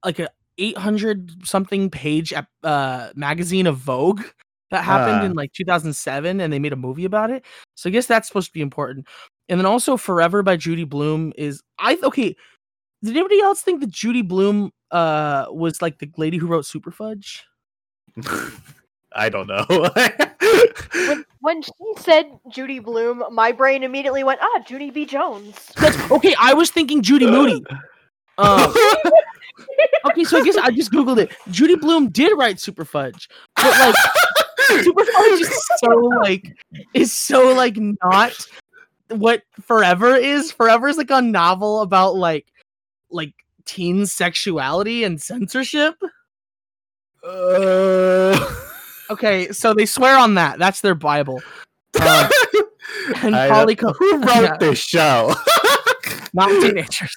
like a 800 something page uh, magazine of Vogue that happened Ah. in like 2007 and they made a movie about it. So I guess that's supposed to be important. And then also Forever by Judy Blume is I okay. Did anybody else think that Judy Blume uh was like the lady who wrote Superfudge? I don't know. When, when she said Judy Blume, my brain immediately went, ah, Junie B. Jones. That's okay. I was thinking Judy Moody. Um, okay, so I guess I just googled it. Judy Blume did write Superfudge, but like Superfudge is so like is so like not what Forever is. Forever is like a novel about like like teen sexuality and censorship. Uh, Okay, so they swear on that. That's their Bible. Um, and co- who wrote Yeah. this show? not teenagers.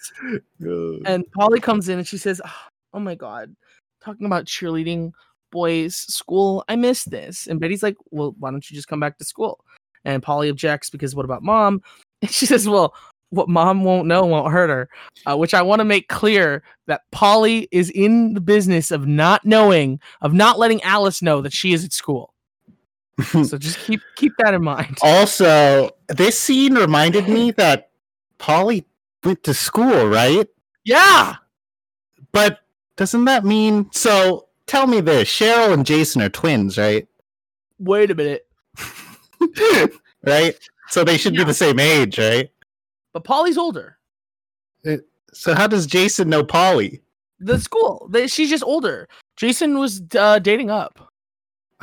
Uh, And Polly comes in and she says, "Ah, "Oh my god, talking about cheerleading, boys, school. I miss this." And Betty's like, "Well, why don't you just come back to school?" And Polly objects because what about mom? And she says, "Well, what mom won't know won't hurt her." Uh, which I want to make clear that Polly is in the business of not knowing, of not letting Alice know that she is at school. so just keep keep that in mind. also, this scene reminded me that Polly went to school, right? Yeah. But doesn't that mean so? Tell me this: Cheryl and Jason are twins, right? Wait a minute. right? So they should Yeah. be the same age, right? But Polly's older. So how does Jason know Polly? the school. They, she's just older. Jason was uh, dating up.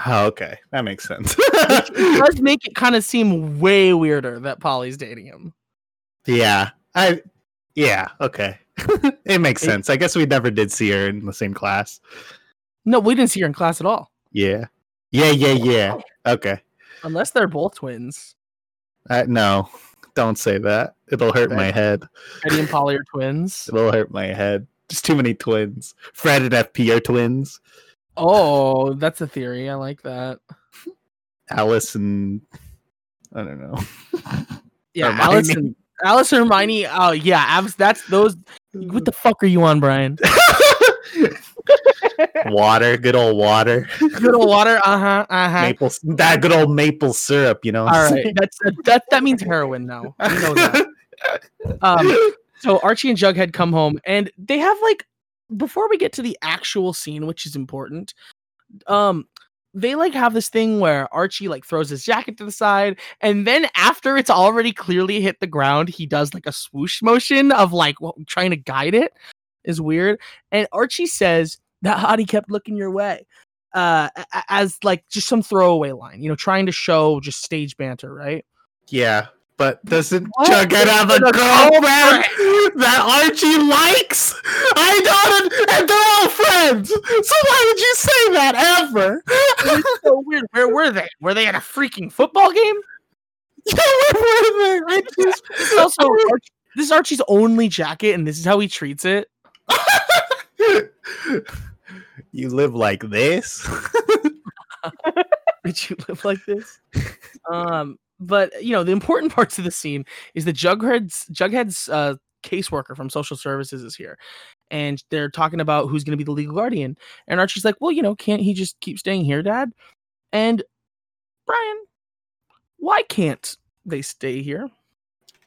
Oh, okay, that makes sense. It does make it kind of seem way weirder that Polly's dating him. yeah, I. Yeah, okay, it makes It- sense. I guess we never did see her in the same class. No, we didn't see her in class at all, Yeah, yeah, yeah, yeah. Okay, unless they're both twins. uh, no, don't say that. It'll hurt my head. Eddie and Polly are twins. It'll hurt my head. Just too many twins. Fred and FP are twins. Oh, that's a theory. I like that. Alice and I don't know. Yeah, Hermione. Alice and Alice and Hermione. Oh yeah, abs- that's those. What the fuck are you on, Brian? water, good old water. Good old water. Uh huh. Uh huh. Maple, that good old maple syrup. You know. All right, that's that. That means heroin now. We know that. Um, so Archie and Jughead come home and they have like before we get to the actual scene, which is important, um, they like have this thing where Archie like throws his jacket to the side, and then after it's already clearly hit the ground, he does like a swoosh motion of like what, trying to guide it. Is weird. And Archie says that hottie kept looking your way. Uh, as like just some throwaway line, you know, trying to show just stage banter, right? Yeah, but doesn't What? Jughead have a girlfriend that Archie likes? I don't, and they're all friends. So why would you say that ever? It's so weird. Where were they? Were they at a freaking football game? Yeah, where were they? I just- This also this is Archie's only jacket, and this is how he treats it. you live like this? Did you live like this? Um, but you know, the important parts of the scene is that Jughead's Jughead's uh, caseworker from social services is here, and they're talking about who's going to be the legal guardian. And Archie's like, "Well, you know, can't he just keep staying here, Dad?" And Brian, why can't they stay here?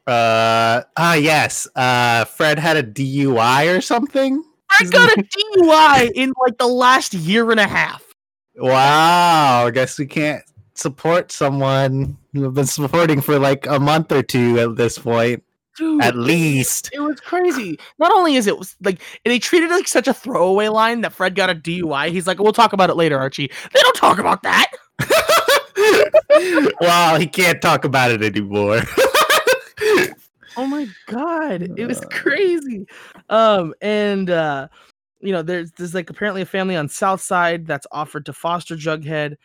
Uh ah yes. Uh Fred had a DUI or something. I got a DUI in like the last year and a half. Wow, I guess we can't support someone who have been supporting for like a month or two at this point, Dude, at least. It was crazy. Not only is it was like they treated it like such a throwaway line that Fred got a DUI. He's like, "We'll talk about it later, Archie." They don't talk about that. well, he can't talk about it anymore. Oh my god, it was crazy. Um, and uh, you know, there's there's like apparently a family on South Side that's offered to foster Jughead.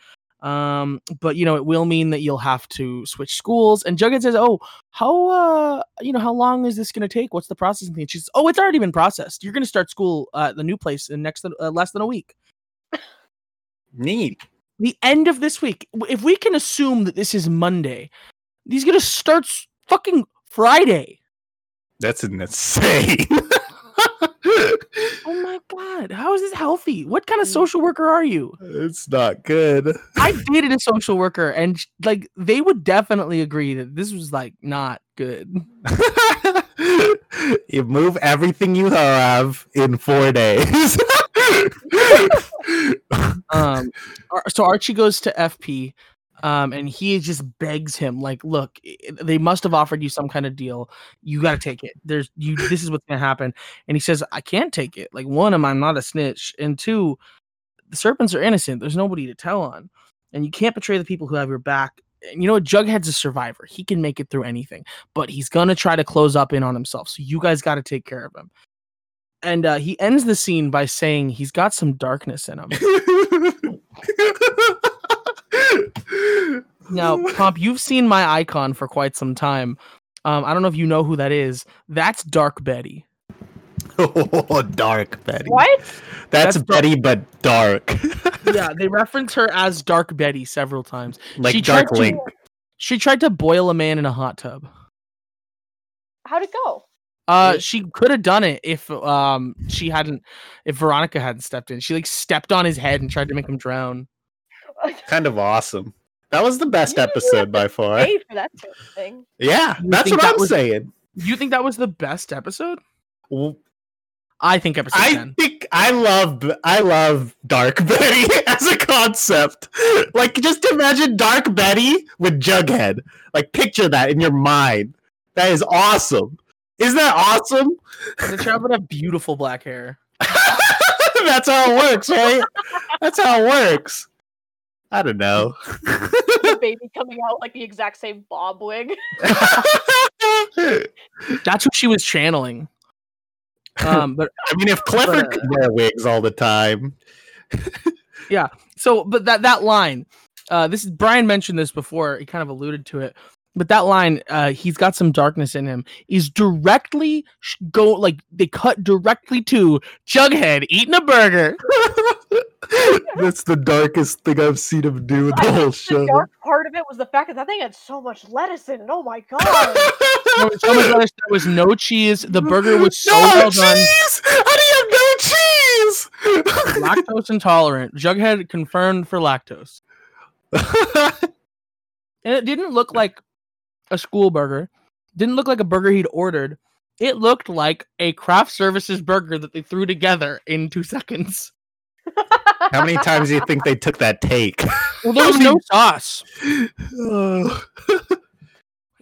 Um, but you know, it will mean that you'll have to switch schools. And Jughead says, "Oh, how uh, you know, how long is this going to take? What's the processing thing?" She says, "Oh, it's already been processed. You're going to start school uh, at the new place in next uh, less than a week." Neat. the end of this week. If we can assume that this is Monday, he's gonna start fucking Friday. That's insane. Oh my god! How is this healthy? What kind of Mm. social worker are you? It's not good. I dated a social worker, and like they would definitely agree that this was like not good. you move everything you have in four days. Um, so Archie goes to FP, um, and he just begs him, like, "Look, they must have offered you some kind of deal. You got to take it. There's you. This is what's gonna happen." And he says, "I can't take it. Like, one, I'm I'm not a snitch, and two, the serpents are innocent. There's nobody to tell on, and you can't betray the people who have your back." And you know what? Jughead's a survivor. He can make it through anything, but he's gonna try to close up in on himself. So you guys got to take care of him. And uh, he ends the scene by saying he's got some darkness in him. Now, Pomp, you've seen my icon for quite some time. Um, I don't know if you know who that is. That's Dark Betty. oh, dark Betty. What? That's, That's dark. Betty, but dark. Yeah, they reference her as Dark Betty several times. like She Dark tried to- Link. She tried to boil a man in a hot tub. How'd it go? Uh, she could have done it if um she hadn't, if Veronica hadn't stepped in. She like stepped on his head and tried to make him drown. Kind of awesome. That was the best You episode by far. For that sort of thing. Yeah, You that's what that I'm was- saying. You think that was the best episode? Well, I think episode I ten. think I love I love Dark Betty as a concept. Like just imagine Dark Betty with Jughead. Like picture that in your mind. That is awesome. Isn't that awesome? The child would have beautiful black hair. That's how it works, right? That's how it works. I don't know. The baby coming out like the exact same bob wig. That's who she was channeling. Um, but I mean, if Clifford But, uh, could wear wigs all the time, yeah. So, but that that line, uh, this is Brian mentioned this before. He kind of alluded to it, but that line, uh, he's got some darkness in him, is directly sh- go like they cut directly to Jughead eating a burger. that's the darkest thing I've seen him do in I the whole The show. dark part of it was the fact that that thing had so much lettuce in it. Oh my god! There was so much lettuce, there was no cheese. The burger was so no well cheese! done. How do you have no cheese? Lactose intolerant. Jughead confirmed for lactose, and it didn't look like a school burger. Didn't look like a burger he'd ordered. It looked like a craft services burger that they threw together in two seconds. How many times do you think they took that take? Well, there was no sauce.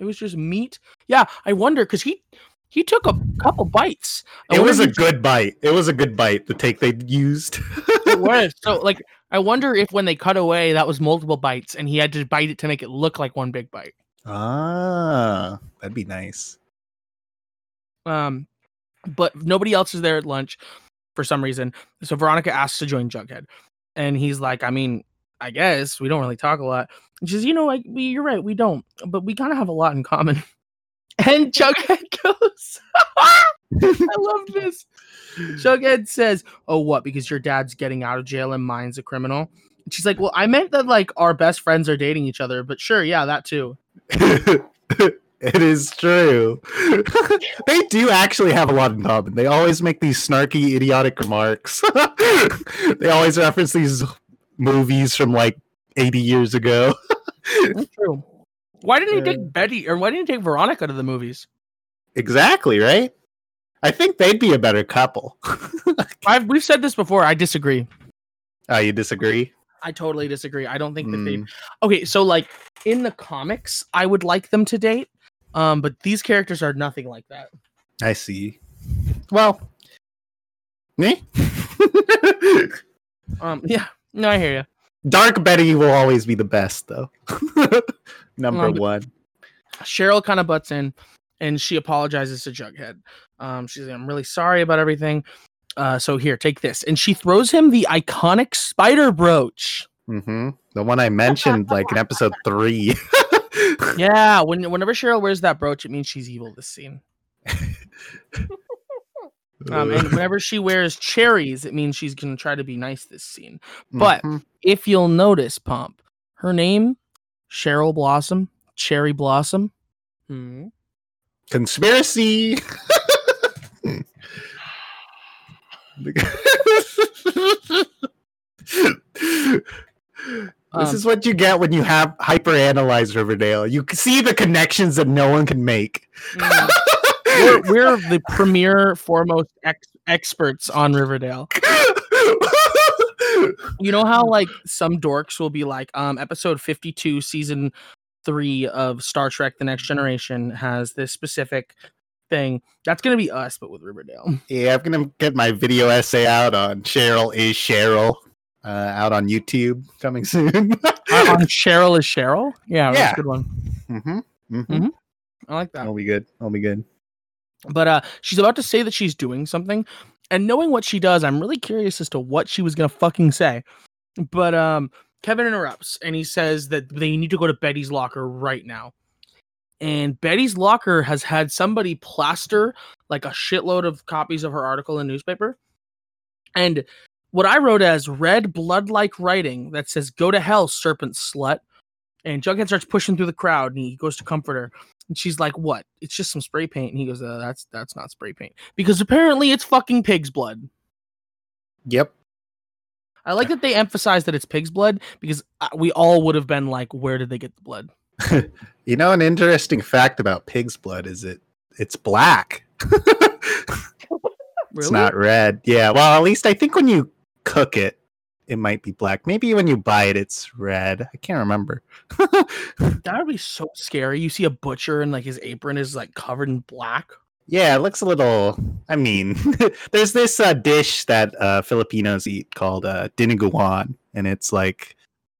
It was just meat. Yeah, I wonder because he he took a couple bites. I It was a good bite. It was a good bite. The take they used. It was so like I wonder if when they cut away that was multiple bites and he had to bite it to make it look like one big bite. ah, that'd be nice. Um, but nobody else is there at lunch for some reason. So Veronica asks to join Jughead, and he's like, "I mean, I guess we don't really talk a lot." And she says, "You know, like we, you're right, we don't, but we kind of have a lot in common." And Jughead goes, "I love this." Jughead says, "Oh, what? Because your dad's getting out of jail and mine's a criminal." And she's like, "Well, I meant that like our best friends are dating each other, but sure, yeah, that too." it is true. they do actually have a lot in common. They always make these snarky, idiotic remarks. they always reference these movies from like 80 years ago. That's true. Why didn't he take Betty or why didn't he take Veronica to the movies? exactly, right? I think they'd be a better couple. I've we've said this before. I disagree. Oh, you disagree? I totally disagree. I don't think that they Mm, Okay, so like in the comics, I would like them to date. Um, but these characters are nothing like that. I see. Well, me? Um, yeah, no, I hear you. Dark Betty will always be the best, though. Number Um, one. Cheryl kind of butts in and she apologizes to Jughead. Um, she's like, I'm really sorry about everything. Uh, so here, take this. And she throws him the iconic spider brooch. hmm The one I mentioned, like in episode three. yeah, when, whenever Cheryl wears that brooch, it means she's evil this scene. um, and whenever she wears cherries, it means she's going to try to be nice this scene. But mm-hmm. if you'll notice, Pomp, her name, Cheryl Blossom, Cherry Blossom. Hmm. Conspiracy. This is what you get when you have hyperanalyze Riverdale. You see the connections that no one can make. Mm. we're, we're the premier, foremost ex- experts on Riverdale. You know how like some dorks will be like, um, episode fifty-two, season three of Star Trek: The Next Generation has this specific thing. That's gonna be us, but with Riverdale. yeah, I'm gonna get my video essay out on Cheryl is Cheryl. Uh, out on YouTube coming soon. Uh, on Cheryl is Cheryl. Yeah, that's Yeah. a good one. mm-hmm. Mm-hmm. Mhm. I like that. That'll be good. That'll be good. But uh, she's about to say that she's doing something, and knowing what she does, I'm really curious as to what she was gonna fucking say. But um, Kevin interrupts and he says that they need to go to Betty's locker right now. And Betty's locker has had somebody plaster like a shitload of copies of her article in newspaper. And what I wrote as red blood like writing that says, Go to hell, serpent slut. And Jughead starts pushing through the crowd and he goes to comfort her. And she's like, "What? It's just some spray paint." And he goes, uh, "That's that's not spray paint because apparently it's fucking pig's blood." Yep. I like that they emphasize that it's pig's blood because uh, we all would have been like, "Where did they get the blood?" You know, an interesting fact about pig's blood is it it's black. Really? It's not red. Yeah. Well, at least I think when you cook it, it might be black. Maybe when you buy it, it's red. I can't remember. That would be so scary. You see a butcher and like his apron is like covered in black. yeah, it looks a little. I mean, there's this uh, dish that uh, Filipinos eat called uh, dinuguan, and it's like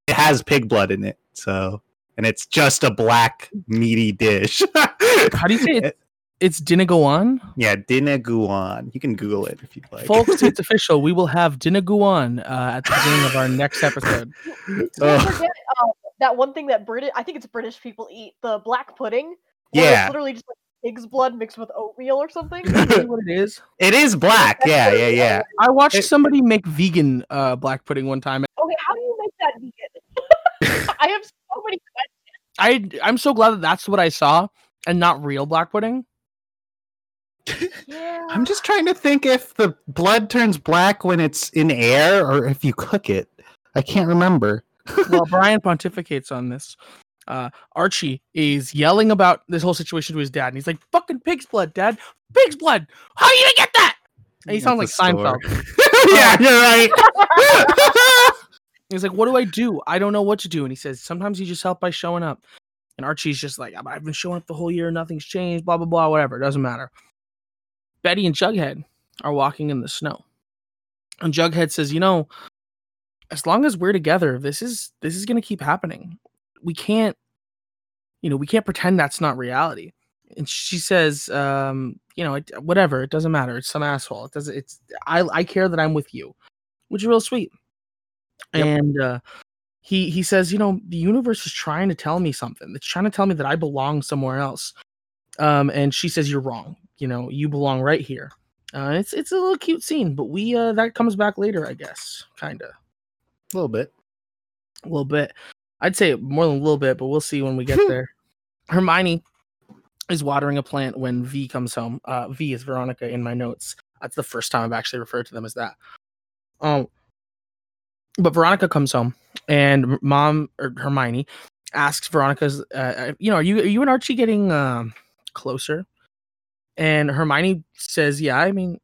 it has pig blood in it. So, and it's just a black meaty dish. How do you say it? It's dinaguan. Yeah, dinuguan. You can Google it if you'd like. Folks, it's official. We will have dinaguan uh, at the beginning of our next episode. Don't Ugh. forget uh, that one thing that British, I think it's British people eat, the black pudding. where Yeah. It's literally just like pig's blood mixed with oatmeal or something. Is that what it is? It is black. Yeah, yeah, yeah. I watched It- somebody make vegan uh, black pudding one time. Okay, how do you make that vegan? I have so many questions. I I'm so glad that that's what I saw and not real black pudding. Yeah. I'm just trying to think if the blood turns black when it's in air or if you cook it. I can't remember. Well, Brian pontificates on this. Uh, Archie is yelling about this whole situation to his dad, and he's like, "Fucking pig's blood, Dad! Pig's blood! How are you gonna get that?" And he sounds like store. Seinfeld. yeah, you're right. He's like, "What do I do? I don't know what to do." And he says, "Sometimes you just help by showing up." And Archie's just like, "I've been showing up the whole year. Nothing's changed. Blah blah blah. Whatever. It doesn't matter." Betty and Jughead are walking in the snow, and Jughead says, "You know, as long as we're together, this is this is gonna keep happening. We can't, you know, we can't pretend that's not reality." And she says, um, "You know, it, whatever. It doesn't matter. It's some asshole. It doesn't. It's I I care that I'm with you, which is real sweet." Yep. And uh, he he says, "You know, the universe is trying to tell me something. It's trying to tell me that I belong somewhere else." Um, and she says, "You're wrong. You know, you belong right here." Uh, it's it's a little cute scene, but we uh that comes back later, I guess, kind of A little bit. a little bit. I'd say more than a little bit, but we'll see when we get there. Hermione is watering a plant when V comes home. Uh, v is Veronica in my notes. That's the first time I've actually referred to them as that. Um, but Veronica comes home, and mom or Hermione asks Veronica's, uh, uh, you know, are you are you and Archie getting um closer? And Hermione says, yeah. I mean,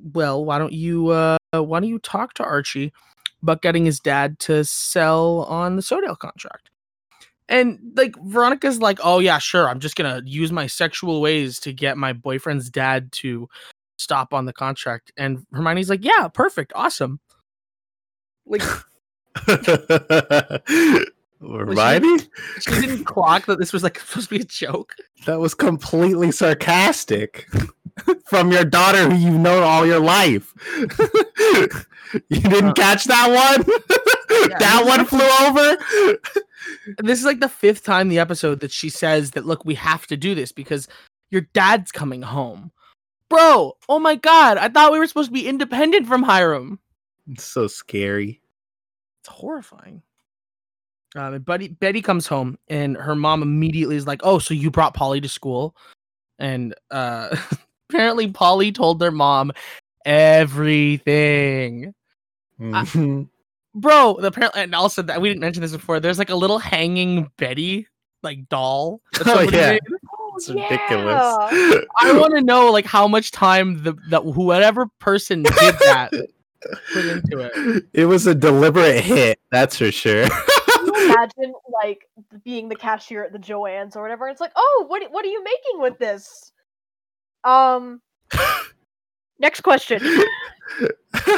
well, why don't you uh, why don't you talk to Archie about getting his dad to sell on the SoDale contract? And like Veronica's like, oh yeah, sure. I'm just gonna use my sexual ways to get my boyfriend's dad to stop on the contract. And Hermione's like, yeah, perfect, awesome. Like Hermione? she didn't clock that this was like supposed to be a joke. That was completely sarcastic from your daughter who you've known all your life. you didn't Uh, catch that one? Yeah, that one flew over? This is like the fifth time the episode that she says that look, we have to do this because your dad's coming home. Bro, oh my god, I thought we were supposed to be independent from Hiram. It's so scary. It's horrifying. Um, and Buddy, Betty comes home and her mom immediately is like, "Oh, so you brought Polly to school?" And uh, apparently, Polly told their mom everything. Mhm. bro. Apparently, and also that we didn't mention this before. There's like a little hanging Betty like doll. that Oh, yeah. made. It's Yeah. ridiculous. I want to know like how much time the that whoever person did that put into it. It was a deliberate hit, that's for sure. Can you imagine like being the cashier at the Joann's or whatever? It's like, oh, what what are you making with this? Um. Next question.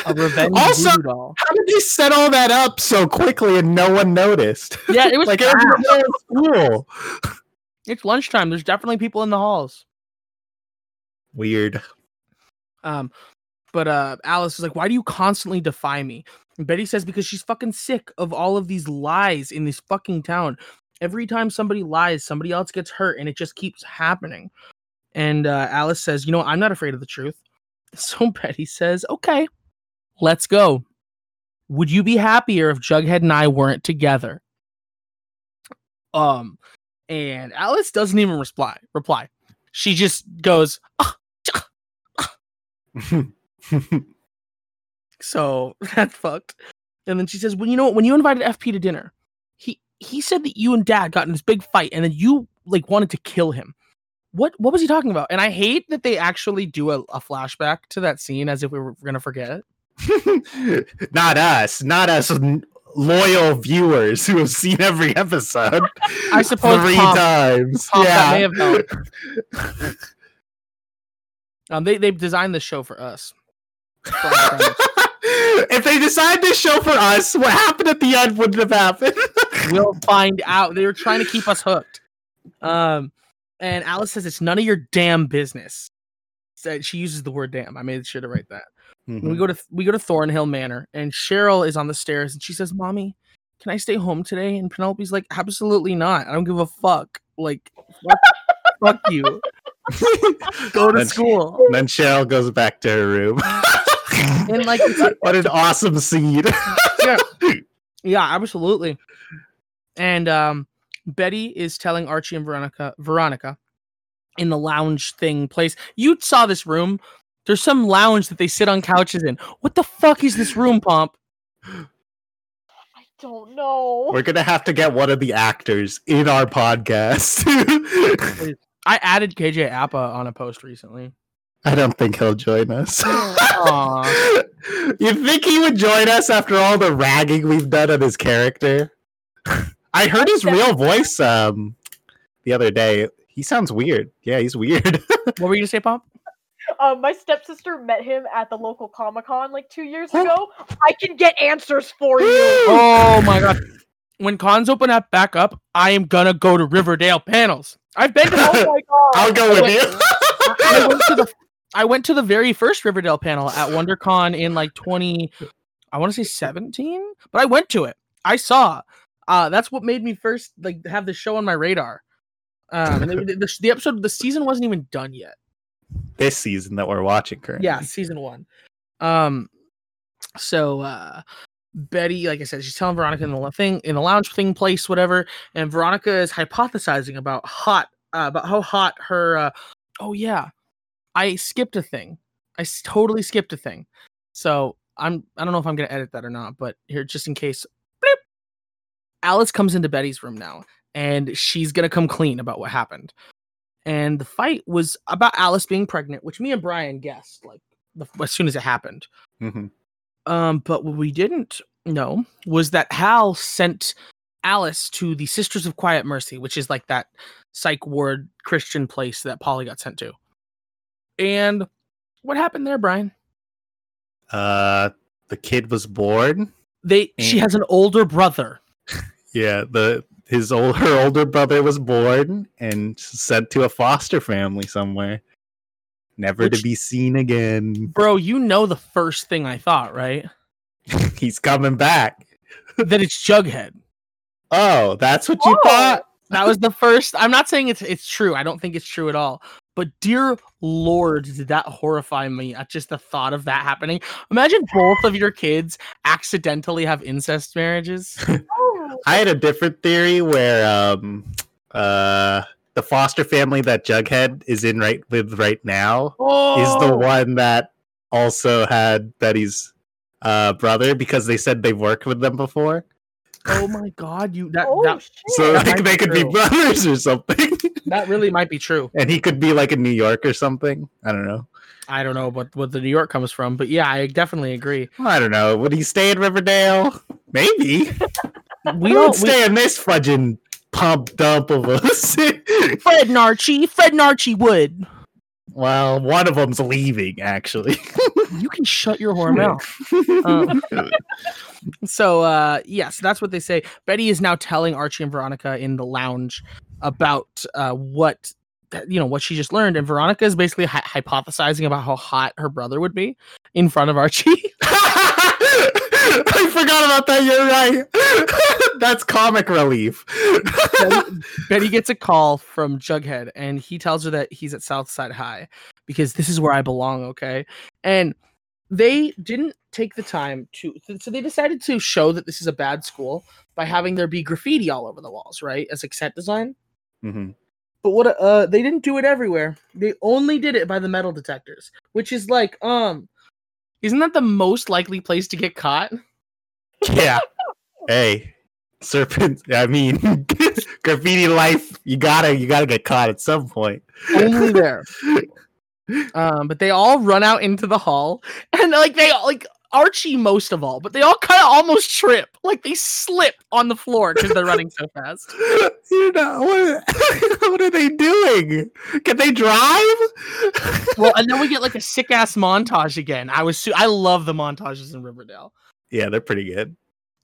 A revenge Also- voodoo. How did they set all that up so quickly and no one noticed? Yeah, it was like it was in fast. the middle of school. It's lunchtime. There's definitely people in the halls. Weird. Um, but uh, Alice is like, "Why do you constantly defy me?" Betty says, "Because she's fucking sick of all of these lies in this fucking town. Every time somebody lies, somebody else gets hurt, and it just keeps happening." And uh, Alice says, "You know, I'm not afraid of the truth." So Betty says, "Okay, let's go. Would you be happier if Jughead and I weren't together?" Um, and Alice doesn't even reply. Reply. She just goes, "Ah, So that's fucked. And then she says, "Well, you know what? When you invited FP to dinner, he he said that you and Dad got in this big fight, and then you like wanted to kill him. What what was he talking about? And I hate that they actually do a, a flashback to that scene as if we were gonna forget. not us, not us loyal viewers who have seen every episode. I suppose three Pomp- times. That yeah. Um, they they've designed this show for us. If they decide this show for us, what happened at the end wouldn't have happened. we'll find out. They were trying to keep us hooked. Um, and Alice says it's none of your damn business. So she uses the word "damn." I made sure to write that. And we go to we go to Thornhill Manor, and Cheryl is on the stairs, and she says, "Mommy, can I stay home today?" And Penelope's like, "Absolutely not. I don't give a fuck. Like, fuck, fuck you. Go to Then- school." then Cheryl goes back to her room. And like, it's, what an awesome scene. Yeah, yeah, absolutely. And um Betty is telling Archie and Veronica Veronica in the lounge thing place. You saw this room. There's some lounge that they sit on couches in. What the fuck is this room, Pomp? I don't know. We're gonna have to get one of the actors in our podcast. I added KJ Appa on a post recently. I don't think he'll join us. You think he would join us after all the ragging we've done on his character? I heard his real voice um the other day. He sounds weird. Yeah, he's weird. What were you gonna say, Pomp? Um, my stepsister met him at the local Comic Con like two years ago. I can get answers for you. Oh my god. When cons open up back up, I am gonna go to Riverdale panels. I've been to Oh my god. I'll go with Wait. you. I went to the I went to the very first Riverdale panel at WonderCon in like 20 I want to say 17, but I went to it. I saw. Uh that's what made me first like have the show on my radar. Um and the, the, the episode the season wasn't even done yet. this season that we're watching currently. Yeah, season 1. Um so uh Betty, like I said, she's telling Veronica in the thing in the lounge thing place, whatever, and Veronica is hypothesizing about hot, uh, about how hot her. Uh, oh yeah, I skipped a thing. I totally skipped a thing. So I'm I don't know if I'm gonna edit that or not, but here just in case. Bloop. Alice comes into Betty's room now, and she's gonna come clean about what happened. And the fight was about Alice being pregnant, which me and Brian guessed like the, as soon as it happened. Mhm. Um, but what we didn't know was that Hal sent Alice to the Sisters of Quiet Mercy, which is like that psych ward Christian place that Polly got sent to. And what happened there, Brian? Uh, the kid was born. They she Mm. has an older brother. Yeah, the his old her older brother was born and sent to a foster family somewhere, never Which- to be seen again. Bro, you know the first thing I thought, right? He's coming back. that it's Jughead. Oh, that's what you Oh. thought. That was the first. I'm not saying it's it's true. I don't think it's true at all. But dear lord, did that horrify me at just the thought of that happening. Imagine both of your kids accidentally have incest marriages. Oh, I had a different theory where um uh the foster family that Jughead is in right with right now Oh, is the one that also had Betty's uh, brother because they said they've worked with them before. Oh my god, you that oh that, shit! So That like, they be could be brothers or something. That really might be true. and he could be like in New York or something. I don't know. I don't know what what the New York comes from, but yeah, I definitely agree. I don't know. Would he stay in Riverdale? Maybe. We We don't would stay in this fudging pump dump of us. Fred and Archie, Fred and Archie would. well, one of them's leaving, actually. You can shut your whore mouth. Um, So uh yes, that's what they say. Betty is now telling Archie and Veronica in the lounge about uh what you know what she just learned and Veronica is basically hy- hypothesizing about how hot her brother would be in front of Archie. I forgot about that. You're right. That's comic relief. Betty, Betty gets a call from Jughead and he tells her that he's at Southside High because this is where I belong, okay? And they didn't take the time to so they decided to show that this is a bad school by having there be graffiti all over the walls, right? As a set design. Mhm. But what uh they didn't do it everywhere. They only did it by the metal detectors, which is like um isn't that the most likely place to get caught? Yeah. hey, serpent. I mean, graffiti life. You gotta, you gotta get caught at some point. only there. Um, but they all run out into the hall, and like they all, like Archie most of all, but they all kind of almost trip, like they slip on the floor because they're running so fast. You know what? What are they doing? Can they drive? Well, and then we get like a sick ass montage again. I was su- I love the montages in Riverdale. yeah, they're pretty good.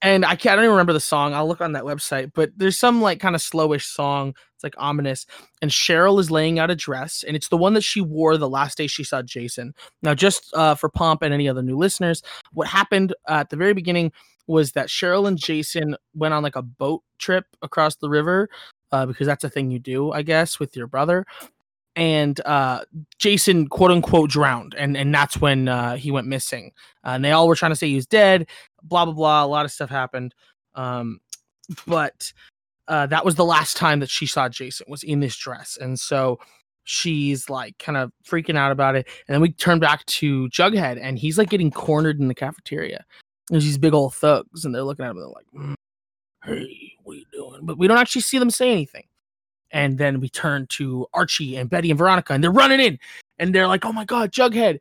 And I can't I don't even remember the song. I'll look on that website, but there's some like kind of slowish song. It's like ominous. And Cheryl is laying out a dress, and it's the one that she wore the last day she saw Jason. Now, just uh, for Pomp and any other new listeners, what happened at the very beginning was that Cheryl and Jason went on like a boat trip across the river uh, because that's a thing you do, I guess, with your brother. And uh, Jason, quote unquote, drowned, and and that's when uh, he went missing. Uh, and they all were trying to say he was dead blah blah blah. A lot of stuff happened, um, but uh, that was the last time that she saw Jason was in this dress, and so she's like kind of freaking out about it. And then we turn back to Jughead, and he's like getting cornered in the cafeteria. There's these big old thugs, and they're looking at him. And they're like, "Mm, "Hey, what are you doing?" But we don't actually see them say anything. And then we turn to Archie and Betty and Veronica, and they're running in, and they're like, "Oh my god, Jughead!"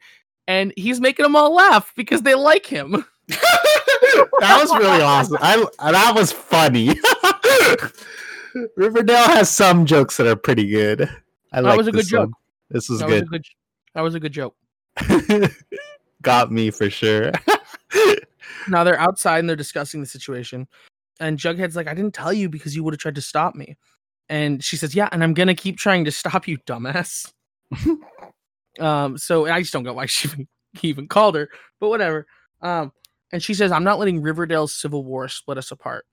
And he's making them all laugh because they like him. that was really awesome. I that was funny. Riverdale has some jokes that are pretty good. I That like was a good this one. joke. This was that was a good. good. That was a good joke. Got me for sure. Now they're outside and they're discussing the situation. And Jughead's like, I didn't tell you because you would have tried to stop me. And she says, Yeah, and I'm gonna keep trying to stop you, dumbass. um, so I just don't get why she even, he even called her, but whatever. Um, and she says, I'm not letting Riverdale's civil war split us apart.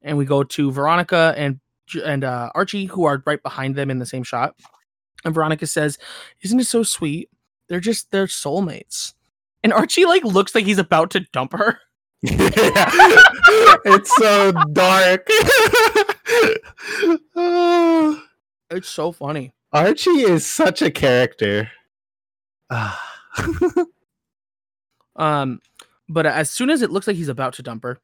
And we go to Veronica and and uh, Archie, who are right behind them in the same shot. And Veronica says, Isn't it so sweet? They're just they're soulmates. And Archie like looks like he's about to dump her. it's so dark. Oh, It's so funny. Archie is such a character. Um, but as soon as it looks like he's about to dump her,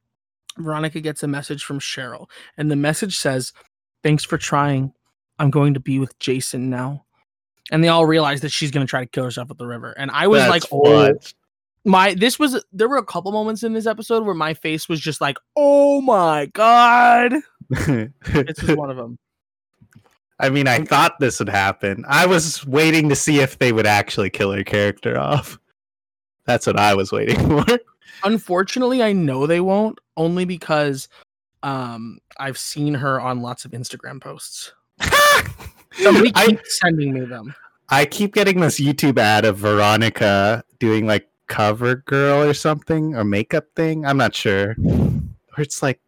Veronica gets a message from Cheryl, and the message says, "Thanks for trying. I'm going to be with Jason now." And they all realize that she's going to try to kill herself at the river. And I was That's like, "Oh fun. My!" This was there were a couple moments in this episode where my face was just like, "Oh my god!" This was one of them. I mean, I thought this would happen. I was waiting to see if they would actually kill her character off. That's what I was waiting for. Unfortunately, I know they won't, only because um I've seen her on lots of Instagram posts. Somebody I, sending me them. I keep getting this YouTube ad of Veronica doing like cover girl or something or makeup thing. I'm not sure. Or it's like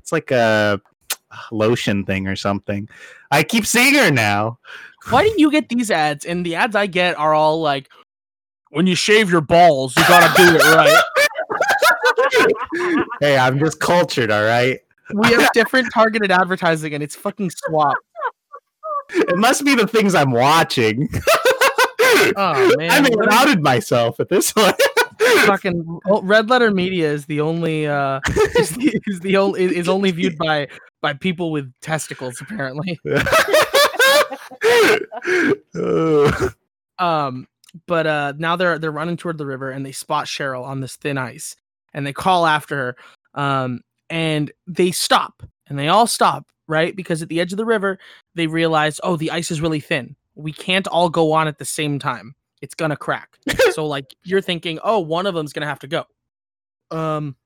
it's like a lotion thing or something. I keep seeing her now. Why do you get these ads? And the ads I get are all like, when you shave your balls, you gotta do it right. hey, I'm just cultured, all right. We have different targeted advertising, and it's fucking swap. It must be the things I'm watching. Oh man, I haven't outed myself at this one. fucking Red Letter Media is the only uh is the, is the only is only viewed by by people with testicles apparently. Uh, Um, but uh, now they're they're running toward the river and they spot Cheryl on this thin ice and they call after her. Um, and they stop and they all stop right because at the edge of the river they realize oh the ice is really thin. We can't all go on at the same time. It's gonna crack. so like you're thinking oh one of them's gonna have to go. Um,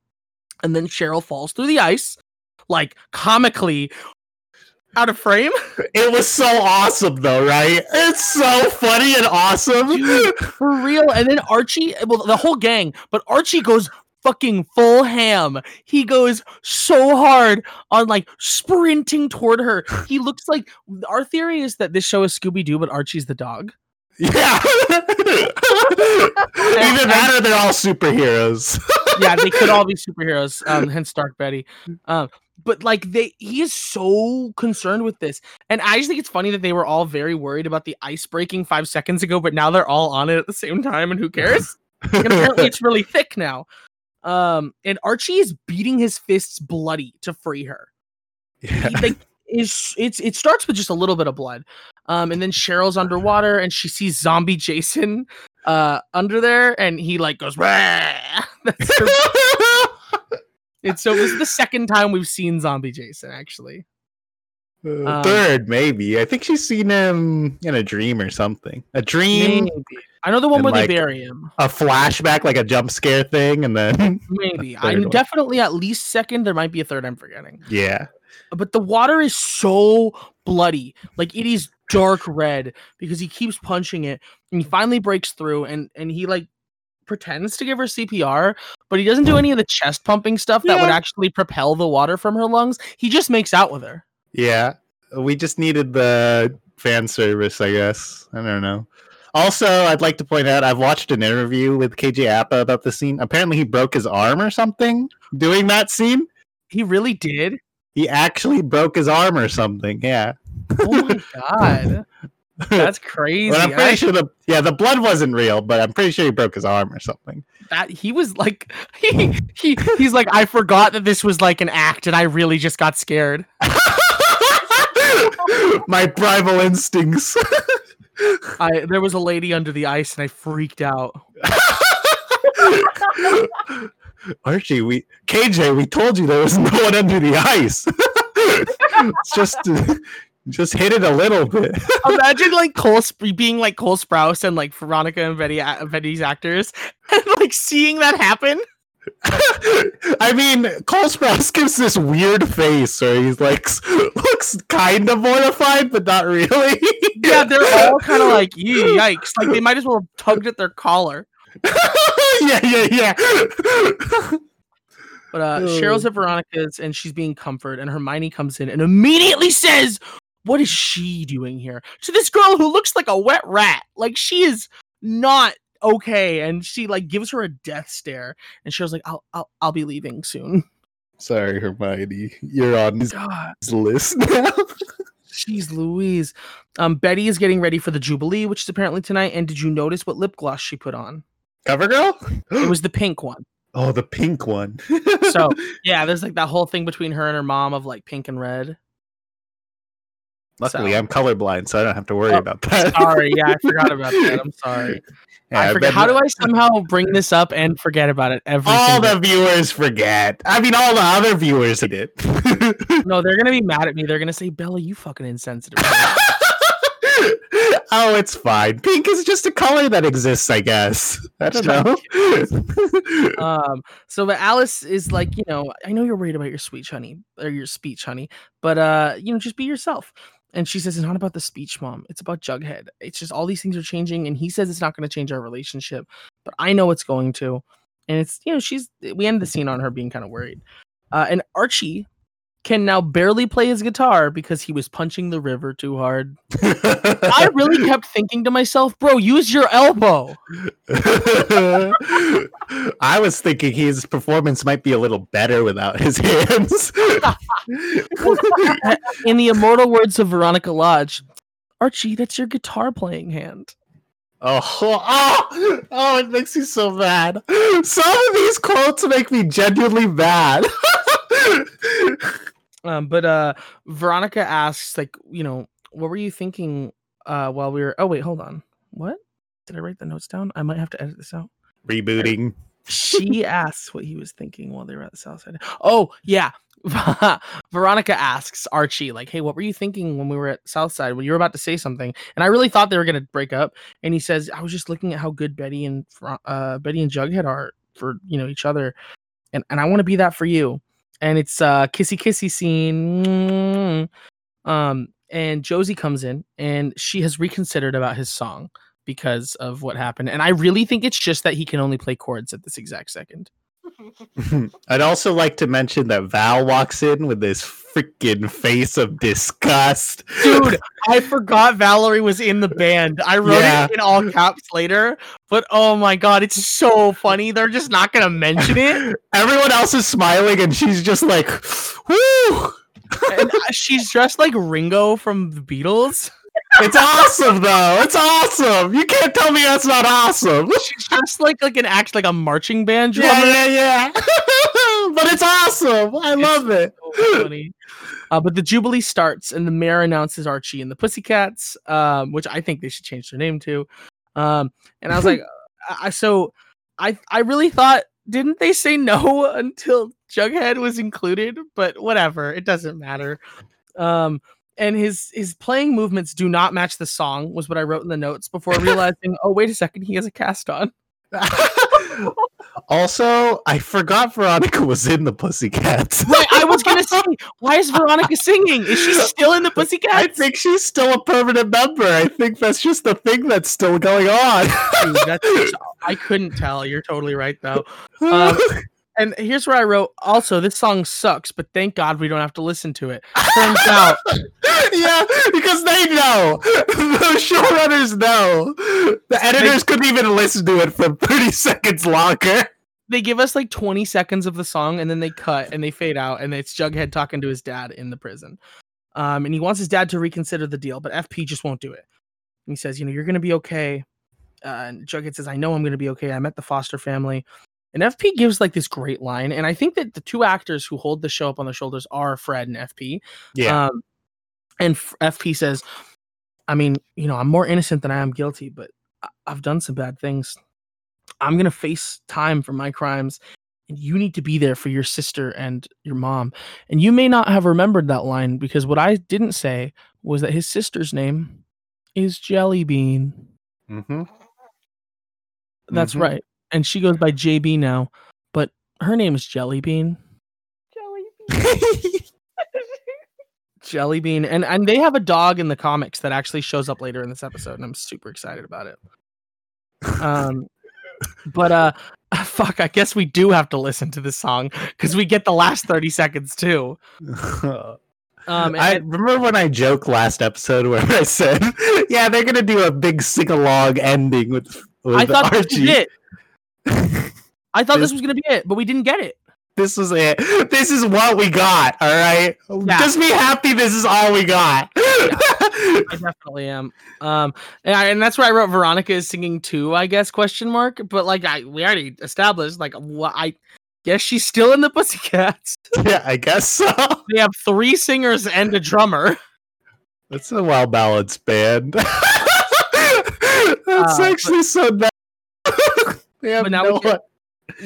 and then Cheryl falls through the ice like comically out of frame. it was so awesome though, right? It's so funny and awesome. Dude. For real. And then Archie, well, the whole gang, but Archie goes fucking full ham. He goes so hard on like sprinting toward her. He looks like our theory is that this show is Scooby Doo, but Archie's the dog. Yeah. Either that or they're all superheroes. Yeah, they could all be superheroes. Um, hence Dark Betty. Um, but like they, he is so concerned with this, and I just think it's funny that they were all very worried about the ice breaking five seconds ago, but now they're all on it at the same time, and who cares? and apparently it's really thick now. Um, and Archie is beating his fists bloody to free her. yeah. He, like is it's it starts with just a little bit of blood. Um, and then Cheryl's underwater and she sees zombie Jason uh under there and he like goes! That's her- it's so this is the second time we've seen zombie Jason actually. Uh, Um, Third, maybe. I think she's seen him in a dream or something. A dream, Maybe. I know the one where like, they bury him. a flashback, like a jump scare thing, and then Maybe. I'm one. definitely at least second. There might be a third I'm forgetting. yeah. but the water is so bloody like it is dark red because he keeps punching it and he finally breaks through and and he like pretends to give her cpr but he doesn't do any of the chest pumping stuff that would actually propel the water from her lungs he just makes out with her Yeah. We just needed the fan service, I guess. I don't know. Also, I'd like to point out I've watched an interview with KJ Appa about the scene. Apparently, he broke his arm or something doing that scene. he really did He actually broke his arm or something. Yeah. oh my god that's crazy But I'm pretty I- sure the yeah the blood wasn't real, but I'm pretty sure he broke his arm or something. that he was like he, he he's like i forgot that this was like an act and i really just got scared My primal instincts. i there was a lady under the ice and i freaked out Archie, we KJ, we told you there was no one under the ice. it's just just hit it a little bit. Imagine like Cole Sp- being like Cole Sprouse and like Veronica and Betty Betty's actors, and like seeing that happen. I mean, Cole Sprouse gives this weird face where he's like looks kind of mortified, but not really. Yeah, they're all kind of like yikes! Like they might as well have tugged at their collar. yeah, yeah, yeah. But uh, Oh. Cheryl's at Veronica's and she's being comforted, and Hermione comes in and immediately says, "What is she doing here?" To this girl who looks like a wet rat. Like she is not okay, and she like gives her a death stare, and she was like, "I'll I'll I'll be leaving soon." Sorry, Hermione, you're on his God. list now. Jeez Louise. Um, Betty is getting ready for the Jubilee, which is apparently tonight. And did you notice what lip gloss she put on? CoverGirl? It was the pink one. oh, the pink one. So yeah, there's like that whole thing between her and her mom of like pink and red. Luckily, so- I'm colorblind, so I don't have to worry Oh, about that. Sorry, yeah, I forgot about that. I'm sorry. Yeah, I forget. How do I somehow bring this up and forget about it every all the viewers forget. I mean, all the other viewers did. No, they're gonna be mad at me. They're gonna say, Bella, you fucking insensitive. oh, it's fine. Pink is just a color that exists, I guess. I don't know. um so but alice is like you know i know you're worried about your speech honey or your speech honey but uh you know just be yourself and she says it's not about the speech mom. It's about jughead. It's just all these things are changing and he says it's not going to change our relationship but i know it's going to. And it's you know she's we end the scene on her being kind of worried. Uh and archie can now barely play his guitar because he was punching the river too hard i really kept thinking to myself bro use your elbow I was thinking his performance might be a little better without his hands. in the immortal words of Veronica Lodge, Archie, that's your guitar playing hand. Oh, oh, oh, it makes me so mad. Some of these quotes make me genuinely mad. Um, but uh, Veronica asks, like, you know, what were you thinking uh while we were? Oh wait, hold on. What did I write the notes down? I might have to edit this out. Rebooting. She asks what he was thinking while they were at the south side. Oh yeah, Veronica asks Archie, like, "Hey, what were you thinking when we were at Southside when you were about to say something?" And I really thought they were gonna break up. And he says, "I was just looking at how good Betty and uh, Betty and Jughead are for you know each other, and and I want to be that for you." And it's a kissy kissy scene. Um, and Josie comes in and she has reconsidered about his song because of what happened. And I really think it's just that he can only play chords at this exact second. I'd also like to mention that Val walks in with this freaking face of disgust. Dude, I forgot Valerie was in the band. I wrote Yeah. it in all caps later, but oh my god, it's so funny. They're just not gonna mention it. Everyone else is smiling, and she's just like, "Whoo!" And uh, she's dressed like Ringo from the Beatles. It's awesome, though. It's awesome. You can't tell me that's not awesome. She's just like like an act like a marching band drummer. Yeah, yeah, yeah. but it's awesome. I love it. so funny. Uh, but the Jubilee starts, and the mayor announces Archie and the Pussycats, um, which I think they should change their name to. Um, and I was like, I, I- so I I really thought, didn't they say no until Jughead was included? But whatever, it doesn't matter. Um, and his his playing movements do not match the song, was what I wrote in the notes before realizing, oh wait a second, he has a cast on. also, I forgot Veronica was in the Pussycats. Right, I was gonna say, why is Veronica singing? Is she still in the Pussycats? I think she's still a permanent member. I think that's just the thing that's still going on. Dude, that's- I couldn't tell. You're totally right though. Um, and here's where I wrote. Also, this song sucks, but thank God we don't have to listen to it. Turns out, yeah, because they know. The showrunners know. The editors couldn't even listen to it for 30 seconds longer. they give us like 20 seconds of the song, and then they cut and they fade out, and it's Jughead talking to his dad in the prison. Um, and he wants his dad to reconsider the deal, but FP just won't do it. And he says, "You know, you're gonna be okay." Uh, and Jughead says, "I know I'm gonna be okay. I met the Foster family." And FP gives like this great line, and I think that the two actors who hold the show up on their shoulders are Fred and FP. Um, and F- FP says, I mean, you know, I'm more innocent than I am guilty, but I- I've done some bad things. I'm going to face time for my crimes. And you need to be there for your sister and your mom. And you may not have remembered that line because what I didn't say was that his sister's name is Jellybean. hmm That's Mhm. right. And she goes by JB now, but her name is Jellybean. Jellybean. Jellybean, and and they have a dog in the comics that actually shows up later in this episode, and I'm super excited about it. Um, but uh, fuck, I guess we do have to listen to this song because we get the last thirty seconds too. Um, I and- remember when I joked last episode where I said, "Yeah, they're gonna do a big sing along ending with, with I thought this Archie." was it. I thought this This- was gonna be it, but we didn't get it. This was it. This is what we got. All right, Yeah. just be happy. This is all we got. I definitely am. Um, and, I, and that's where I wrote Veronica is singing too. I guess question mark. But like I we already established, like what I guess she's still in the Pussycats. yeah, I guess so. They have three singers and a drummer. That's a well balanced band. That's Uh, but- actually so nice. They have But now no we get-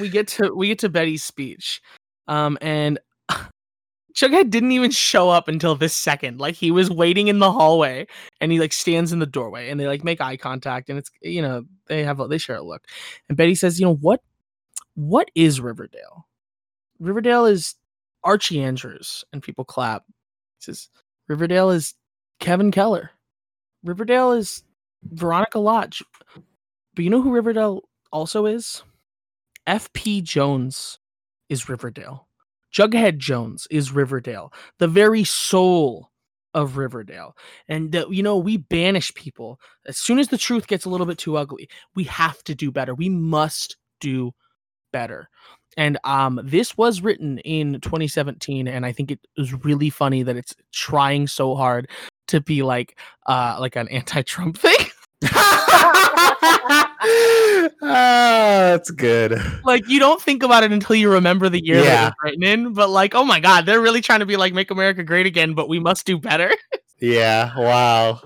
We get to we get to Betty's speech, um, and Jughead didn't even show up until this second. Like he was waiting in the hallway, and he like stands in the doorway, and they like make eye contact, and it's you know they have a, they share a look, and Betty says, you know what, what is Riverdale? Riverdale is Archie Andrews, and people clap. He says Riverdale is Kevin Keller. Riverdale is Veronica Lodge. But you know who Riverdale also is? F.P. Jones is Riverdale. Jughead Jones is Riverdale. The very soul of Riverdale. And you know, we banish people as soon as the truth gets a little bit too ugly. We have to do better. We must do better. And um, this was written in 2017, and I think it is really funny that it's trying so hard to be like uh like an anti-Trump thing. Ah, that's good. Like you don't think about it until you remember the year Yeah. that it written in. But like, oh my god, they're really trying to be like make America great again, but we must do better. Yeah, wow.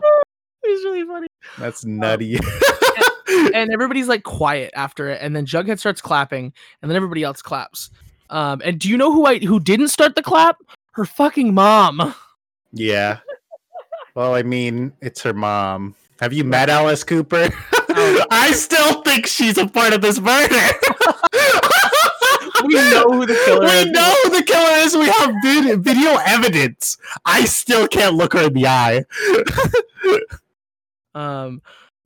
it's really funny. That's nutty. And everybody's like quiet after it, and then Jughead starts clapping, and then everybody else claps. Um, and do you know who I who didn't start the clap? Her fucking mom. yeah. Well, I mean, it's her mom. Have you met Alice Cooper? I still think she's a part of this murder. We know who the killer is. We know who the killer is. We have vid- video evidence. I still can't look her in the eye. Um,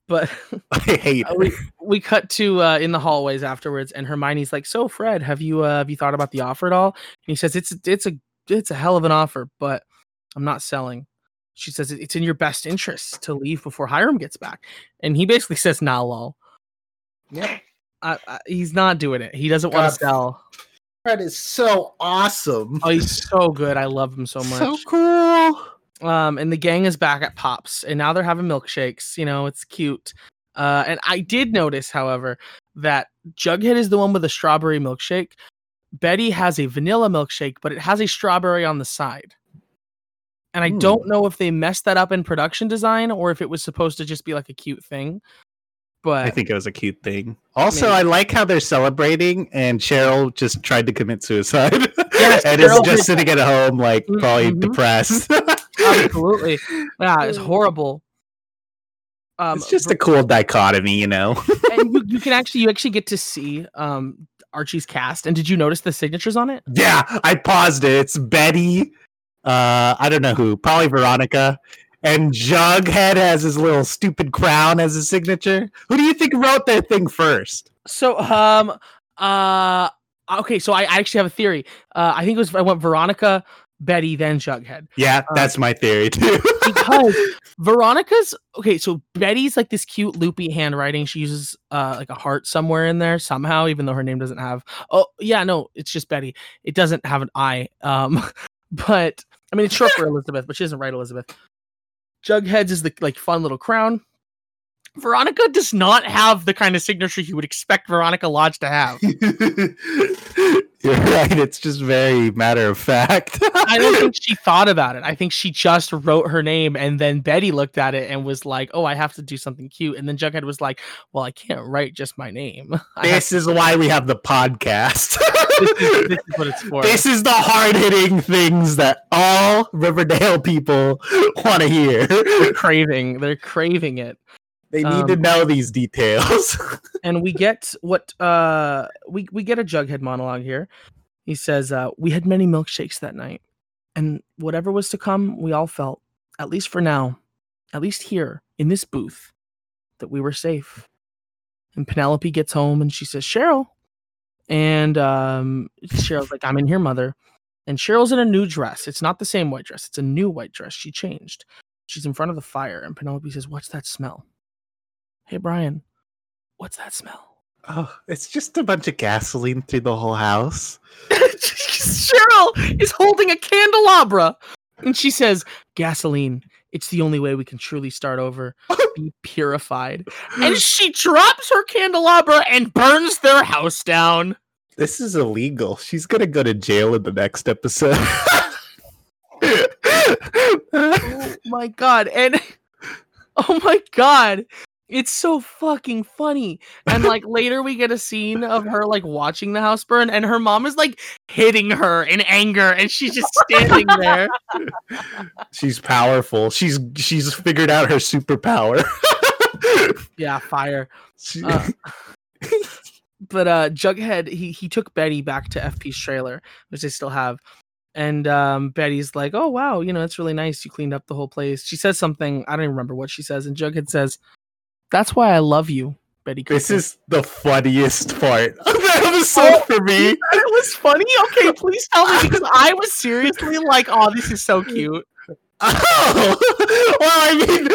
but I hate Uh, we we cut to uh, in the hallways afterwards, and Hermione's like, "So, Fred, have you uh, have you thought about the offer at all?" And he says, "It's it's a it's a hell of an offer, but I'm not selling." She says, "It's in your best interest to leave before Hiram gets back," and he basically says, "Nah, lol." Yeah. I, I, he's not doing it. He doesn't want to sell. Fred is so awesome. Oh, he's so good. I love him so much. so cool. um and the gang is back at pops and now they're having milkshakes you know it's cute uh and i did notice however that jughead is the one with a strawberry milkshake betty has a vanilla milkshake but it has a strawberry on the side and i Hmm. don't know if they messed that up in production design or if it was supposed to just be like a cute thing but I think it was a cute thing. Also, Maybe. I like how they're celebrating, and Cheryl just tried to commit suicide, Yes, and is Cheryl just sitting at home, like Mhm, probably mhm. depressed. absolutely yeah it's horrible um it's just a cool dichotomy, you know. and you, you can actually you actually get to see um archie's cast and did you notice the signatures on it yeah, I paused it. It's Betty. Uh, I don't know who. Probably Veronica. And Jughead has his little stupid crown as his signature. Who do you think wrote that thing first? So, um, uh, okay. So I, I actually have a theory. Uh, I think it was I went Veronica, Betty, then Jughead Yeah, that's my theory too. because Veronica's okay. So Betty's like this cute loopy handwriting. She uses uh like a heart somewhere in there somehow, even though her name doesn't have. Oh yeah, no, it's just Betty. It doesn't have an I. Um, but I mean it's short for Elizabeth, but she doesn't write Elizabeth. Jughead's is the like fun little crown. Veronica does not have the kind of signature you would expect Veronica Lodge to have. You're right. It's just very matter of fact. I don't think she thought about it. I think she just wrote her name, and then Betty looked at it and was like, "Oh, I have to do something cute." And then Jughead was like, "Well, I can't write just my name. I this is why we have the podcast. This, is, this is what it's for." This is the hard hitting things that all Riverdale people want to hear. They're craving. They're craving it. They need to Um, know these details. and we get what uh we we get a jughead monologue here he says uh we had many milkshakes that night and whatever was to come we all felt at least for now at least here in this booth that we were safe and penelope gets home and she says cheryl and um cheryl's like i'm in here mother. And cheryl's in a new dress. It's not the same white dress. It's a new white dress. She changed. She's in front of the fire. And penelope says what's that smell? Hey brian. What's that smell? Oh, it's just a bunch of gasoline through the whole house. Cheryl is holding a candelabra. And she says, Gasoline, it's the only way we can truly start over, be purified. And she drops her candelabra and burns their house down. This is illegal. She's gonna go to jail in the next episode. Oh my god. And oh my god. It's so fucking funny. And like later we get a scene of her like watching the house burn and her mom is like hitting her in anger and she's just standing there. she's powerful. She's she's figured out her superpower. Yeah, fire. Uh, but uh Jughead he he took Betty back to FP's trailer, which they still have. And um Betty's like, "Oh wow, you know, it's really nice. You cleaned up the whole place." She says something, I don't even remember what she says, and Jughead says, "That's why I love you, Betty." this Cooper." is the funniest part of the oh, episode Oh, for me. It was funny. Okay, please tell me because I was seriously like, "Oh, this is so cute." Oh, well, I mean,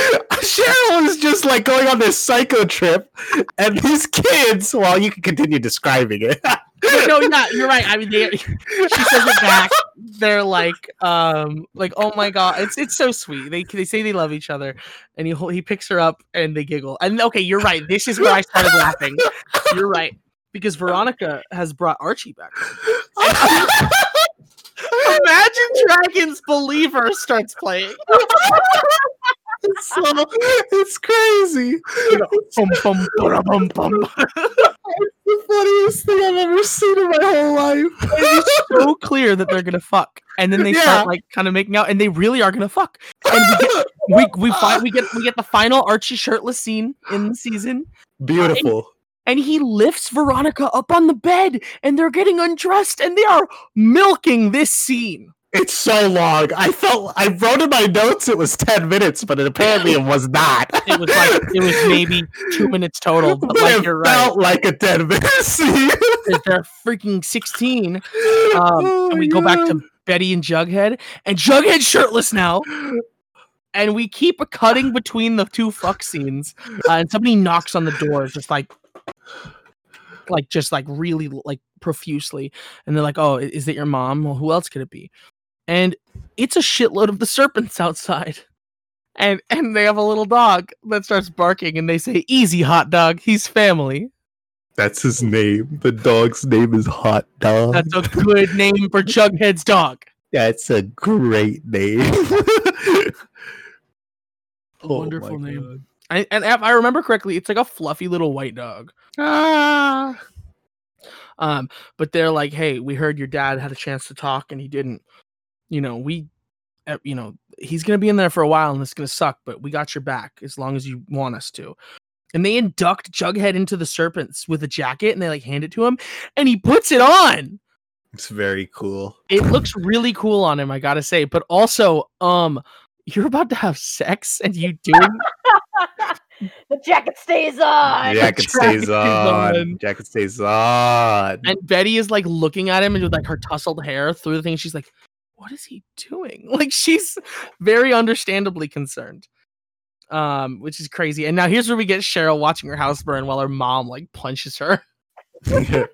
Cheryl is just like going on this psycho trip, and these kids. Well, you can continue describing it. no, yeah, you're right. I mean, they, she says it back. they're like um like oh my god. It's it's so sweet. They they say they love each other and he he picks her up and they giggle. And okay you're right. This is where i started laughing. You're right. Because veronica has brought archie back. Imagine dragons believer starts playing It's so it's crazy. bum, bum, bada, bum, bum. the funniest thing I've ever seen in my whole life. it's so clear that they're gonna fuck and then they Yeah. start like kind of making out and they really are gonna fuck and we get we we, fi- we get we get the final archie shirtless scene in the season Beautiful. and he lifts Veronica up on the bed and they're getting undressed and they are milking this scene. It's so long. I felt I wrote in my notes it was ten minutes, but it apparently it was not. It was like it was maybe two minutes total, but But like it you're right, felt like a ten minute scene. 'cause they're freaking 16. Um, Oh and we my go back to Betty and Jughead, and Jughead shirtless now. And we keep cutting between the two fuck scenes, uh, and somebody knocks on the door, just like, like just like really like profusely, and they're like, "Oh, is it your mom? Well, who else could it be?" And it's a shitload of the serpents outside, and and they have a little dog that starts barking, and they say, "Easy, hot dog. He's family." That's his name. The dog's name is Hot Dog. That's a good name for Jughead's dog. That's a great name. Oh Wonderful name. God. I, and if I remember correctly, it's like a fluffy little white dog. Ah. Um, but they're like, "Hey, we heard your dad had a chance to talk and he didn't. You know, we, uh, you know, he's gonna be in there for a while and it's gonna suck, but we got your back as long as you want us to." And they induct Jughead into the serpents with a jacket and they like hand it to him, and he puts it on. It's very cool. It looks really cool on him, I gotta say. But also, um, you're about to have sex and you do the jacket stays on. Jacket Jacket stays is on. on. Jacket stays on. And Betty is like looking at him and with like her tousled hair through the thing. She's like, "What is he doing?" Like she's very understandably concerned, um, which is crazy. And now here's where we get Cheryl watching her house burn while her mom like punches her.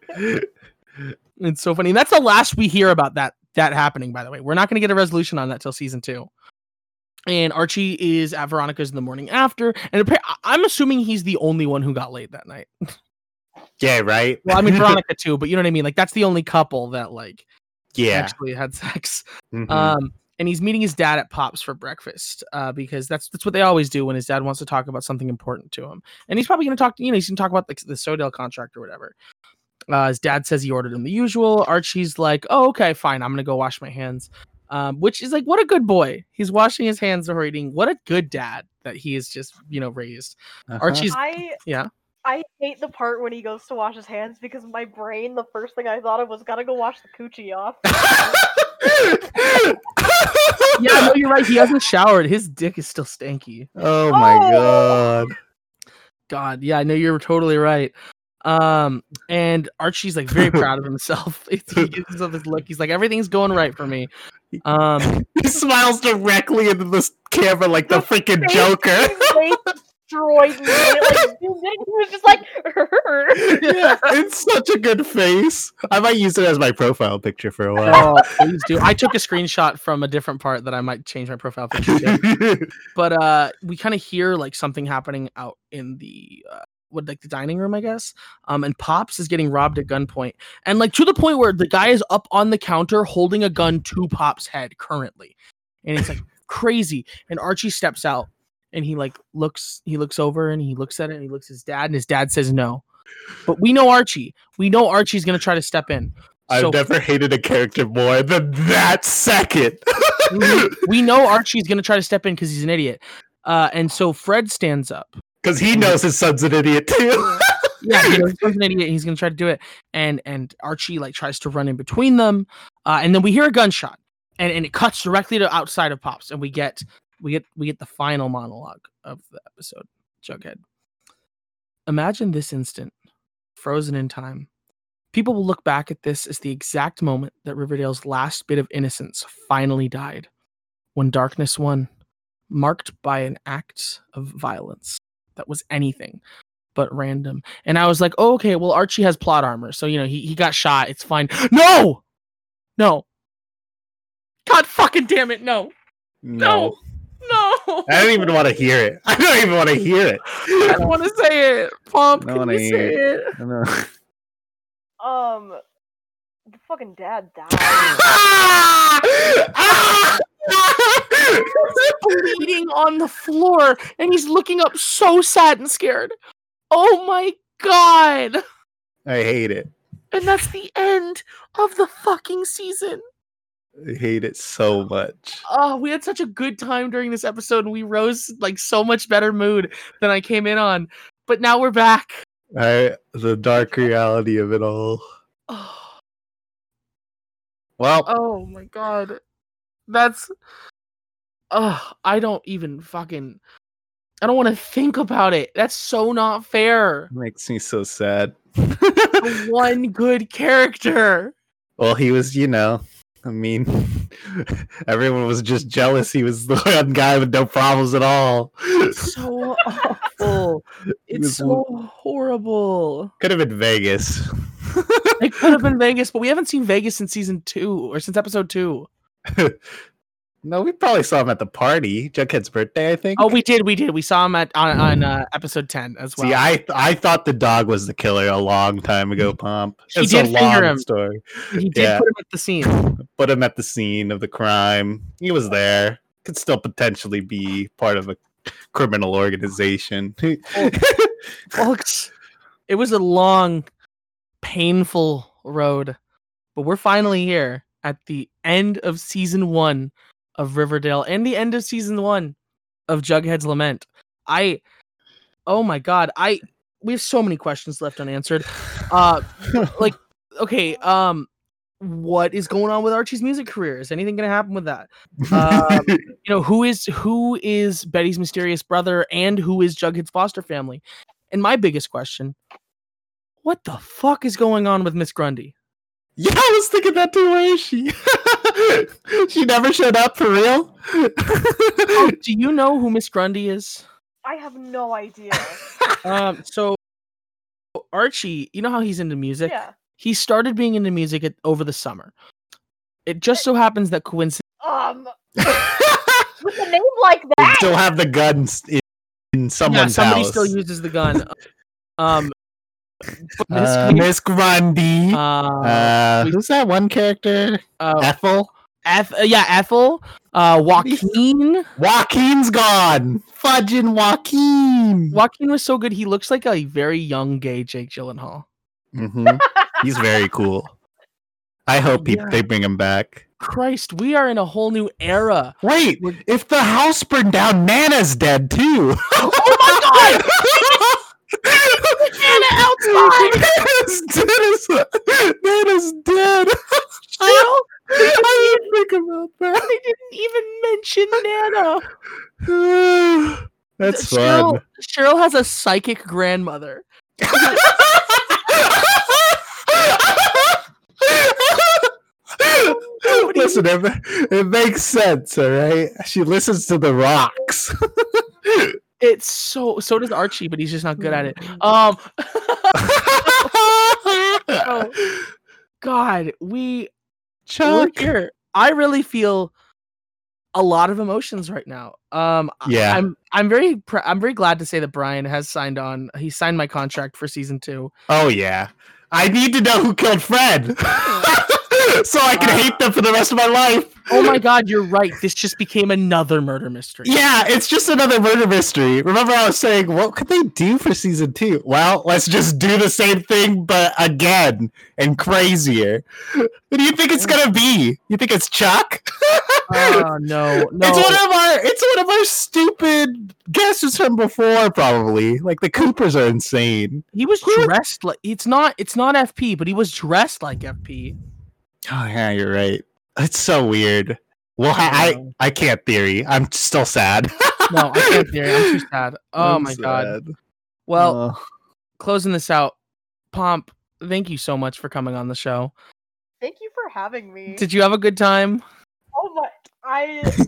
It's so funny. And that's the last we hear about that that happening. By the way, we're not going to get a resolution on that till season two. And Archie is at Veronica's in the morning after, and I'm assuming he's the only one who got laid that night. yeah, right? Well, I mean Veronica too, but you know what I mean. Like that's the only couple that like yeah. actually had sex. Mhm. Um, and he's meeting his dad at Pops for breakfast uh, because that's that's what they always do when his dad wants to talk about something important to him. And he's probably going to talk, you know, he's going to talk about the, the SoDale contract or whatever. Uh, his dad says he ordered him the usual. Archie's like, "Oh, okay, fine. I'm going to go wash my hands." Um, which is like, what a good boy. He's washing his hands before eating. What a good dad that he is just, you know, raised. Uh-huh. Archie's I yeah. I hate the part when he goes to wash his hands because my brain, the first thing I thought of was gotta go wash the coochie off. Yeah, no, you're right. He hasn't showered. His dick is still stanky. oh my Oh. god. God, yeah, I know you're totally right. Um, and Archie's like very proud of himself. he gives himself this look. He's like, everything's going right for me. Um, He smiles directly into this camera like the freaking Joker. His face destroyed me. Like, he was just like, yeah, it's such a good face. I might use it as my profile picture for a while. oh, please do. I took a screenshot from a different part that I might change my profile picture to. But uh, we kind of hear like something happening out in the uh, what like the dining room, I guess. Um, and Pops is getting robbed at gunpoint, and like to the point where the guy is up on the counter holding a gun to Pop's head currently, and it's like crazy. And Archie steps out, and he like looks, he looks over, and he looks at it, and he looks at his dad, and his dad says no. But we know Archie. We know Archie's gonna try to step in. I've So- never hated a character more than that second. we, we know Archie's gonna try to step in because he's an idiot. Uh, and so Fred stands up. Because he knows his son's an idiot too. Yeah, he knows he's an idiot. He's gonna try to do it, and and Archie like tries to run in between them, uh, and then we hear a gunshot, and and it cuts directly to outside of Pops, and we get we get we get the final monologue of the episode. Jughead. Imagine this instant, frozen in time. People will look back at this as the exact moment that Riverdale's last bit of innocence finally died, when darkness won, marked by an act of violence that was anything but random. And I was like, oh, okay, well, Archie has plot armor. So, you know, he, he got shot. It's fine. No! No. God fucking damn it! No, No. no. I don't even want to hear it. I don't even want to hear it. I don't want to say it. Pomp, I don't can wanna you say it? I know. Um, the fucking dad died. bleeding on the floor and he's looking up so sad and scared. Oh my god. I hate it. And that's the end of the fucking season. I hate it so much. Oh, we had such a good time during this episode and we rose like so much better mood than I came in on. But now we're back. I the dark reality of it all. Oh, Well, oh my god. That's Oh, I don't even fucking I don't want to think about it. That's so not fair. makes me so sad. One good character. well, he was, you know, I mean, everyone was just jealous. He was the one guy with no problems at all. It's so awful. It's so horrible. Could have been Vegas. It could have been Vegas, but we haven't seen Vegas since season two or since episode two. No, we probably saw him at the party, Jughead's birthday, I think. Oh, we did, we did. We saw him at on, on uh, episode ten as well. See, I I thought the dog was the killer a long time ago, Pomp. He It's did a finger long him. story. he did yeah. put him at the scene. Put him at the scene of the crime. He was there. Could still potentially be part of a criminal organization. Folks, it was a long, painful road, but we're finally here at the end of season one of Riverdale and the end of season one of Jughead's Lament. I, oh my god, I we have so many questions left unanswered. Uh, like, okay, um, what is going on with Archie's music career? Is anything going to happen with that? Um, you know who is who is Betty's mysterious brother and who is Jughead's foster family? And my biggest question: What the fuck is going on with Miss Grundy? yeah, I was thinking that too. Where is she? she never showed up for real. Oh, do you know who Miss Grundy is? I have no idea. Um, so Archie, you know how he's into music. yeah. He started being into music at, over the summer. It just so happens that coincidentally. Um, with a name like They that. still have the guns in, in Yeah, somebody house. still uses the gun. Um, but Miss uh, Grundy- Miss Grundy. uh, Uh, who's that one character? uh, Ethel. Eth- uh, yeah, Ethel, uh, Joaquin. Joaquin's gone. Fudging Joaquin. Joaquin was so good. He looks like a very young gay Jake Gyllenhaal. Mhm. He's very cool. I hope he, Yeah. they bring him back. Christ, we are in a whole new era. Wait, We're- if the house burned down, Nana's dead too. Oh my god! Nana outside! Nana's dead. Nana's dead. Cheryl, I didn't think about that. they didn't even mention Nana. That's Cheryl, fun. Cheryl has a psychic grandmother. Listen, it, it makes sense, all right? She listens to the rocks. It's so so does Archie, but he's just not good at it. Um oh, God, we Chuck. here. I really feel a lot of emotions right now. Um, I- Yeah. I'm I'm very pr- I'm very glad to say that Brian has signed on. He signed my contract for season two. Oh, yeah. I need to know who killed Fred. So I can Uh, hate them for the rest of my life. Oh my God, you're right. This just became another murder mystery. Yeah, it's just another murder mystery. Remember, I was saying, what could they do for season two? Well, let's just do the same thing, but again and crazier. What do you think it's gonna be? You think it's Chuck? Oh no, no. It's one of our. It's one of our stupid guesses from before, probably. Like the Coopers are insane. he was dressed like it's not it's not FP, but he was dressed like FP. Oh yeah, you're right. It's so weird. Well, I I, I can't theory. I'm still sad. No, I can't theory. I'm too sad. Oh I'm my god. Well, Oh. closing this out, Pomp. Thank you so much for coming on the show. Thank you for having me. Did you have a good time? Oh my, I.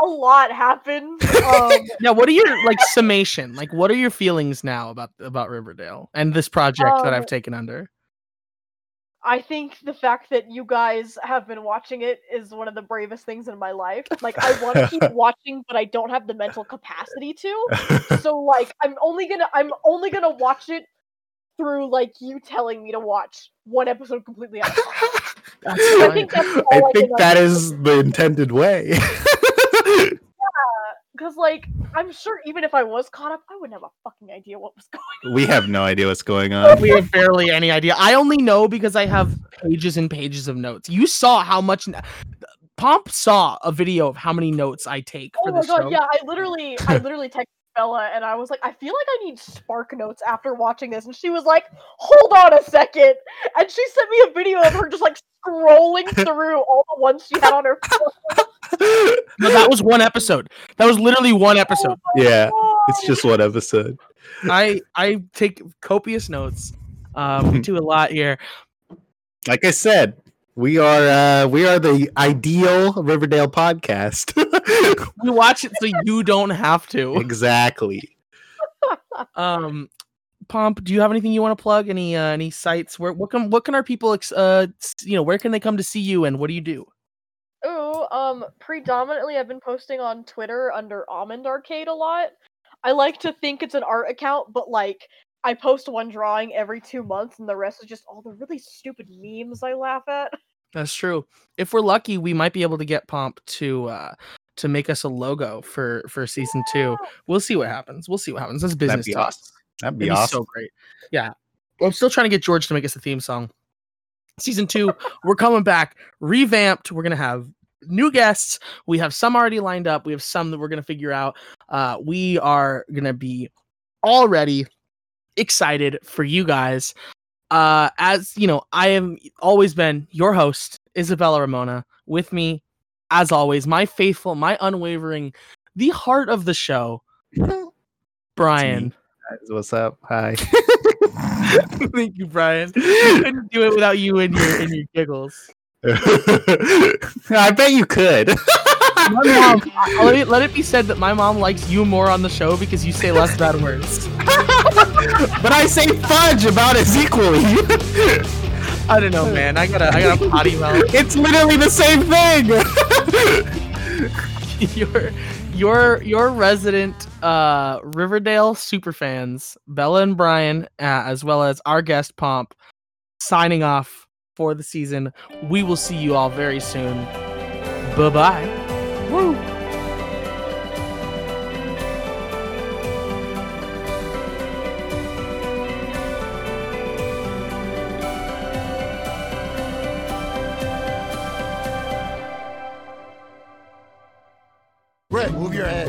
a lot happened. Um, Yeah. What are your like summation? Like, what are your feelings now about about Riverdale and this project that I've Um, taken under? I think the fact that you guys have been watching it is one of the bravest things in my life. Like I want to keep watching, but I don't have the mental capacity to. So like I'm only gonna I'm only gonna watch it through like you telling me to watch one episode completely out. That's I think that's all I I think can that is the intended way. Because like I'm sure even if I was caught up, I wouldn't have a fucking idea what was going. On. We have no idea what's going on. we have barely any idea. I only know because I have pages and pages of notes. You saw how much Pomp saw a video of how many notes I take Oh for my the god, show. yeah, I literally I literally texted Bella and I was like, I feel like I need spark notes after watching this, and she was like, Hold on a second, and she sent me a video of her just like scrolling through all the ones she had on her phone. No, that was one episode. That was literally one episode. yeah, God. it's just one episode. I I take copious notes. Um, we do a lot here. Like I said, we are uh we are the ideal Riverdale podcast. We watch it so you don't have to. exactly. Um, Pomp, do you have anything you want to plug? Any uh, any sites? Where what can what can our people ex- uh you know where can they come to see you and what do you do? Oh, um, predominantly I've been posting on Twitter under Almond Arcade a lot. I like to think it's an art account, but like I post one drawing every two months, and the rest is just all the really stupid memes I laugh at. That's true. If we're lucky, we might be able to get Pomp to uh to make us a logo for for season two. We'll see what happens. We'll see what happens. That's business be to us. awesome. That'd be It'd be awesome. so great. Yeah. Well, I'm still trying to get George to make us a theme song. Season two, we're coming back, revamped. We're gonna have new guests. We have some already lined up. We have some that we're gonna figure out. Uh, we are gonna be already excited for you guys. Uh, as you know, I have always been your host, Isabella Ramona. With me, as always, my faithful, my unwavering, the heart of the show, Brian. What's up? Hi. Thank you, Brian. I couldn't do it without you and your and your giggles. I bet you could. My mom, let it, let it be said that my mom likes you more on the show because you say less bad words. but I say fudge about as equally. I don't know, man. I gotta, I gotta potty mouth. it's literally the same thing. your, your, your resident uh, Riverdale super fans, Bella and Brian, uh, as well as our guest Pomp, signing off for the season. We will see you all very soon. Bye bye. Woo. Brett, move your head.